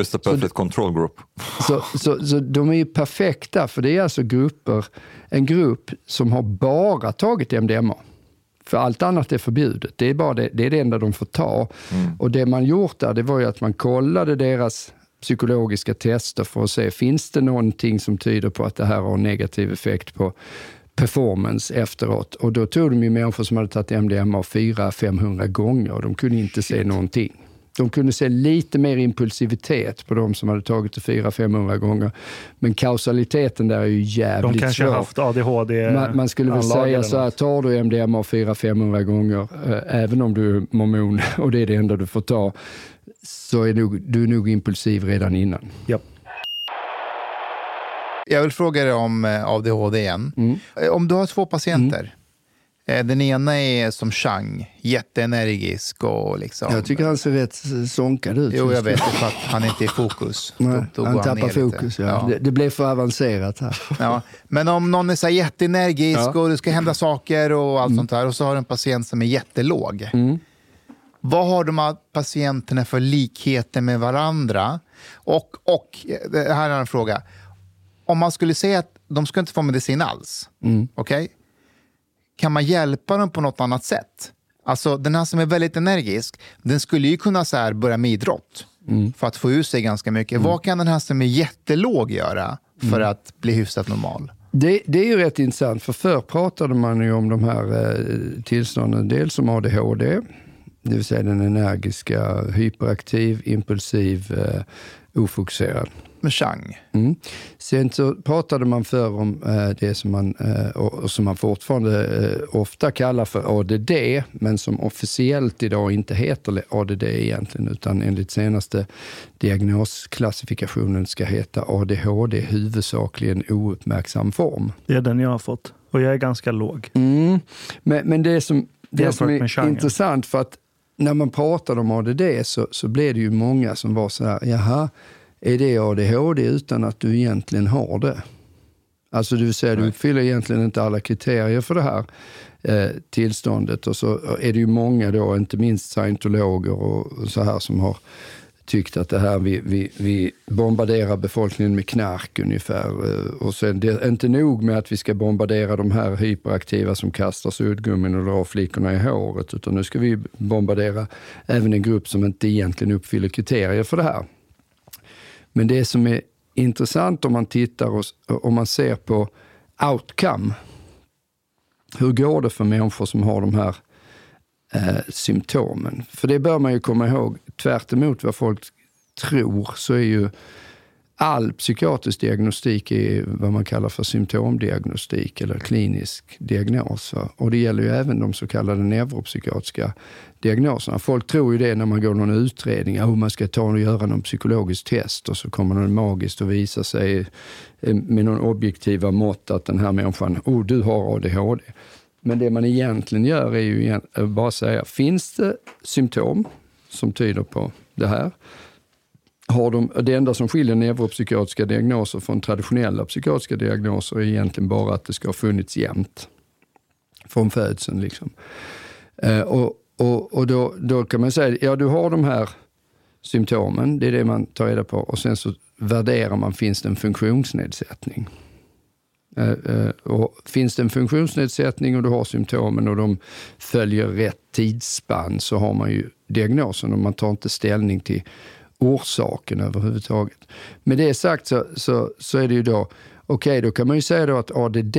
The perfect control group. Så, så, så de är ju perfekta, för det är alltså grupper, en grupp som har bara tagit MDMA. För allt annat är förbjudet. Det är, bara det, det är det enda de får ta. Och det man gjort där, det var ju att man kollade deras psykologiska tester för att se, finns det någonting som tyder på att det här har en negativ effekt på performance efteråt? Och då tog de ju människor som hade tagit MDMA 400-500 gånger och de kunde inte se någonting. De kunde se lite mer impulsivitet på de som hade tagit det 400-500 gånger. Men kausaliteten där är ju jävligt De kanske svår. har haft ADHD Man, man skulle väl säga så här, tar du MDMA 400-500 gånger, eh, även om du är mormon [LAUGHS] och det är det enda du får ta, så är nog, du är nog impulsiv redan innan. Japp. Jag vill fråga dig om eh, ADHD igen. Mm. Eh, Om du har två patienter. eh, Den ena är som Chang, jätteenergisk och liksom... Jag tycker han ser rätt sonkad ut. Jo, jag vet. nu. För att han inte är i fokus. [LAUGHS] Nej, Då- då han tappar fokus. Ja. Det, det blev för avancerat här. [LAUGHS] Ja. Men om någon är så jätteenergisk Ja. och det ska hända saker och allt sånt där och så har du en patient som är jättelåg. Mm. Vad har de här patienterna för likheter med varandra? Och, och eh, det här är en fråga. Om man skulle säga att de ska inte få medicin alls, Mm. okej? Kan man hjälpa dem på något annat sätt? Alltså den här som är väldigt energisk, den skulle ju kunna så börja med idrott. för att få ut sig ganska mycket. Vad kan den här som är jättelåg göra för att bli hyfsat normal? Det, det är ju rätt intressant, för förr pratade man ju om de här eh, tillstånden, dels som ADHD, det vill säga den energiska, hyperaktiv, impulsiv, eh, ofokuserad. Med Chang. Mm. Sen så pratade man förr om eh, det som man, eh, och, och som man fortfarande eh, ofta kallar för ADD, men som officiellt idag inte heter ADD egentligen, utan enligt senaste diagnosklassifikationen ska heta ADHD, huvudsakligen ouppmärksam form. Det är den jag har fått. Och jag är ganska låg. Mm. Men, men det som, det som är intressant, för att när man pratade om ADD så, så blev det ju många som var så här, jaha, är det ADHD utan att du egentligen har det? Alltså det vill säga, du uppfyller egentligen inte alla kriterier för det här eh, tillståndet. Och så är det ju många då, inte minst scientologer och, och så här, som har tyckt att det här, vi, vi, vi bombarderar befolkningen med knark ungefär. eh, Och sen det är inte nog med att vi ska bombardera de här hyperaktiva som kastar suddgummin och drar flickorna i håret, utan nu ska vi bombardera även en grupp som inte egentligen uppfyller kriterier för det här. Men det som är intressant om man tittar och om man ser på outcome. Hur går det för människor som har de här eh, symptomen? För det bör man ju komma ihåg, tvärt emot vad folk tror så är ju all psykiatrisk diagnostik är vad man kallar för symptomdiagnostik eller klinisk diagnos. Och det gäller ju även de så kallade neuropsykiatriska diagnoserna. Folk tror ju det när man går någon utredning, hur man ska ta och göra någon psykologisk test och så kommer det magiskt att visa sig eh, med någon objektiva mått att den här människan, oh du har ADHD. Men det man egentligen gör är ju igen- att bara säga, finns det symptom som tyder på det här? Har de, det enda som skiljer neuropsykiatriska diagnoser från traditionella psykiatriska diagnoser är egentligen bara att det ska ha funnits jämt. Från födseln liksom. Eh, och och, och då, då kan man säga, ja du har de här symptomen, det är det man tar reda på. Och sen så värderar man, finns det en funktionsnedsättning? Eh, eh, och finns det en funktionsnedsättning och du har symptomen och de följer rätt tidsspann så har man ju diagnosen och man tar inte ställning till orsaken överhuvudtaget. Med det sagt så, så, så är det ju då, okej då kan man ju säga då att ADD,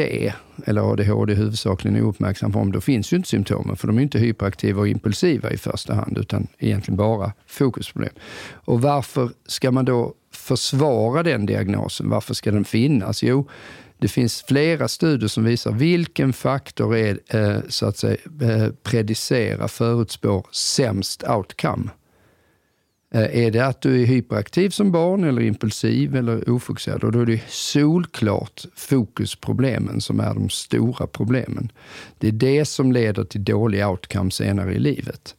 eller ADHD huvudsakligen är ouppmärksam form, då finns ju inte symptomen för de är ju inte hyperaktiva och impulsiva i första hand utan egentligen bara fokusproblem. Och varför ska man då försvara den diagnosen? Varför ska den finnas? Jo, det finns flera studier som visar vilken faktor är, eh, så att säga, eh, predicera, förutspår sämst outcome. Eh, är det att du är hyperaktiv som barn eller impulsiv eller ofokuserad? Och då är det solklart fokusproblemen som är de stora problemen. Det är det som leder till dålig outcome senare i livet.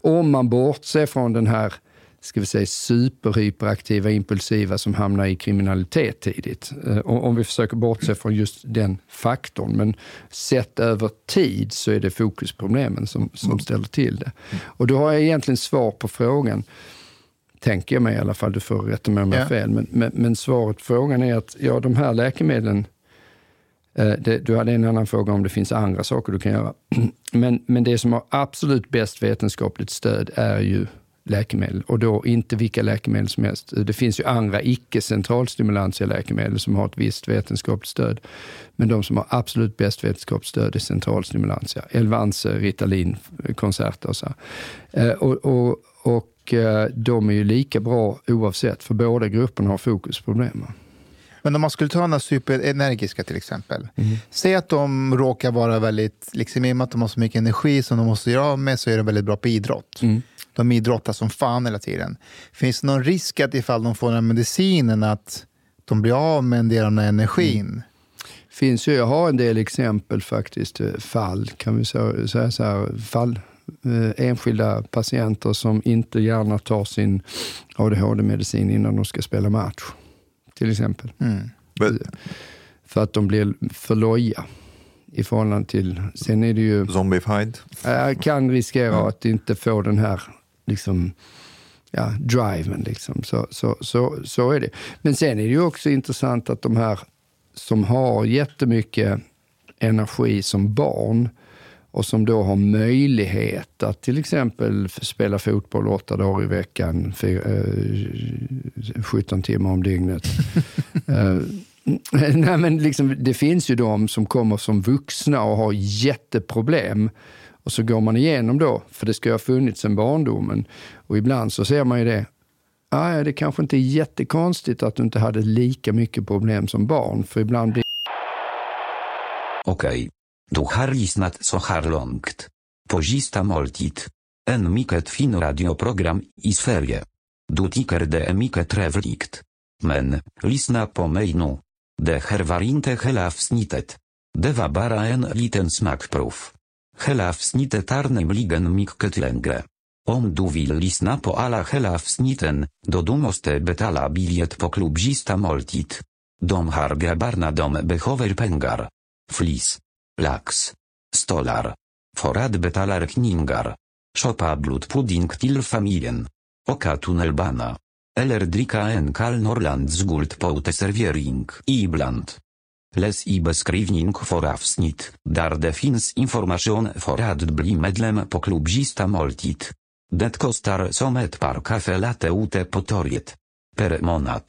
Om man bortser från den här ska vi säga, superhyperaktiva, impulsiva som hamnar i kriminalitet tidigt. Eh, om om vi försöker bortse från just den faktorn. Men sett över tid så är det fokusproblemen som, som ställer till det. Och då har jag egentligen svar på frågan tänker jag mig i alla fall, du får rätta mig om jag har fel. Men, men, men svaret på frågan är att ja, de här läkemedlen, eh, det, du hade en annan fråga om det finns andra saker du kan göra. [CLEARS THROAT] Men, men det som har absolut bäst vetenskapligt stöd är ju läkemedel och då inte vilka läkemedel som helst. Det finns ju andra icke-centralstimulantia läkemedel som har ett visst vetenskapligt stöd. Men de som har absolut bäst vetenskapligt stöd är centralstimulantia. Elvanse, Ritalin, Concerta och så. Eh, Och, och, och eh, de är ju lika bra oavsett, för båda grupperna har fokusproblem. Men om man skulle ta den superenergiska till exempel. Säg att de råkar vara väldigt, liksom i och med att de har så mycket energi som de måste göra av med så är de väldigt bra på idrott. De idrottar som fan hela tiden. Finns det någon risk att ifall de får den här medicinen att de blir av med en del av den här energin? finns ju, jag har en del exempel faktiskt, eh, fall kan vi sä- säga så här, fall, enskilda patienter som inte gärna tar sin ADHD-medicin innan de ska spela match. Till exempel. But För att de blir för loja i förhållande till, sen är det ju, zombified. jag kan riskera att inte få den här liksom, ja, driven. Liksom. Så, så, så, så är det. Men sen är det ju också intressant att de här som har jättemycket energi som barn och som då har möjlighet att till exempel spela fotboll åtta dagar i veckan, fyr, eh, 17 timmar om dygnet. [LAUGHS] eh, [LAUGHS] nej, men liksom, det finns ju de som kommer som vuxna och har jätteproblem. Och så går man igenom då, för det ska ju ha funnits sen barndomen. Och ibland så ser man ju det, ah, det kanske inte är jättekonstigt att du inte hade lika mycket problem som barn, för ibland blir Okej. Du har lyssnat så här långt. På sista måltid. En mycket fin radioprogram i Sverige. Du tycker det är mycket trevligt. Men, lyssna på mig nu. Det här var inte hela avsnittet. Det var bara en liten smakprov. Hela avsnittet är nämligen mycket längre. Om du vill lyssna på alla hela avsnitten, då du måste betala bilet på klubb sista måltid. De har grabbarna de behöver pengar. Flis. Lax. Stolar. Forad betalar kningar. Shoppa blodpudding till familjen. Oka tunnelbana. Eller dricka en kall Norrlands guldpoute servering ibland. Les i beskrivning för avsnitt, där det finns information för att bli medlem på klubbista måltid. Det kostar som ett par kaffe latte ute på torget. Per månad.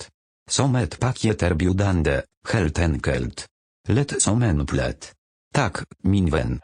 Som ett paket erbjudande, helt enkelt. Lätt som en plätt. Tak, Minwen.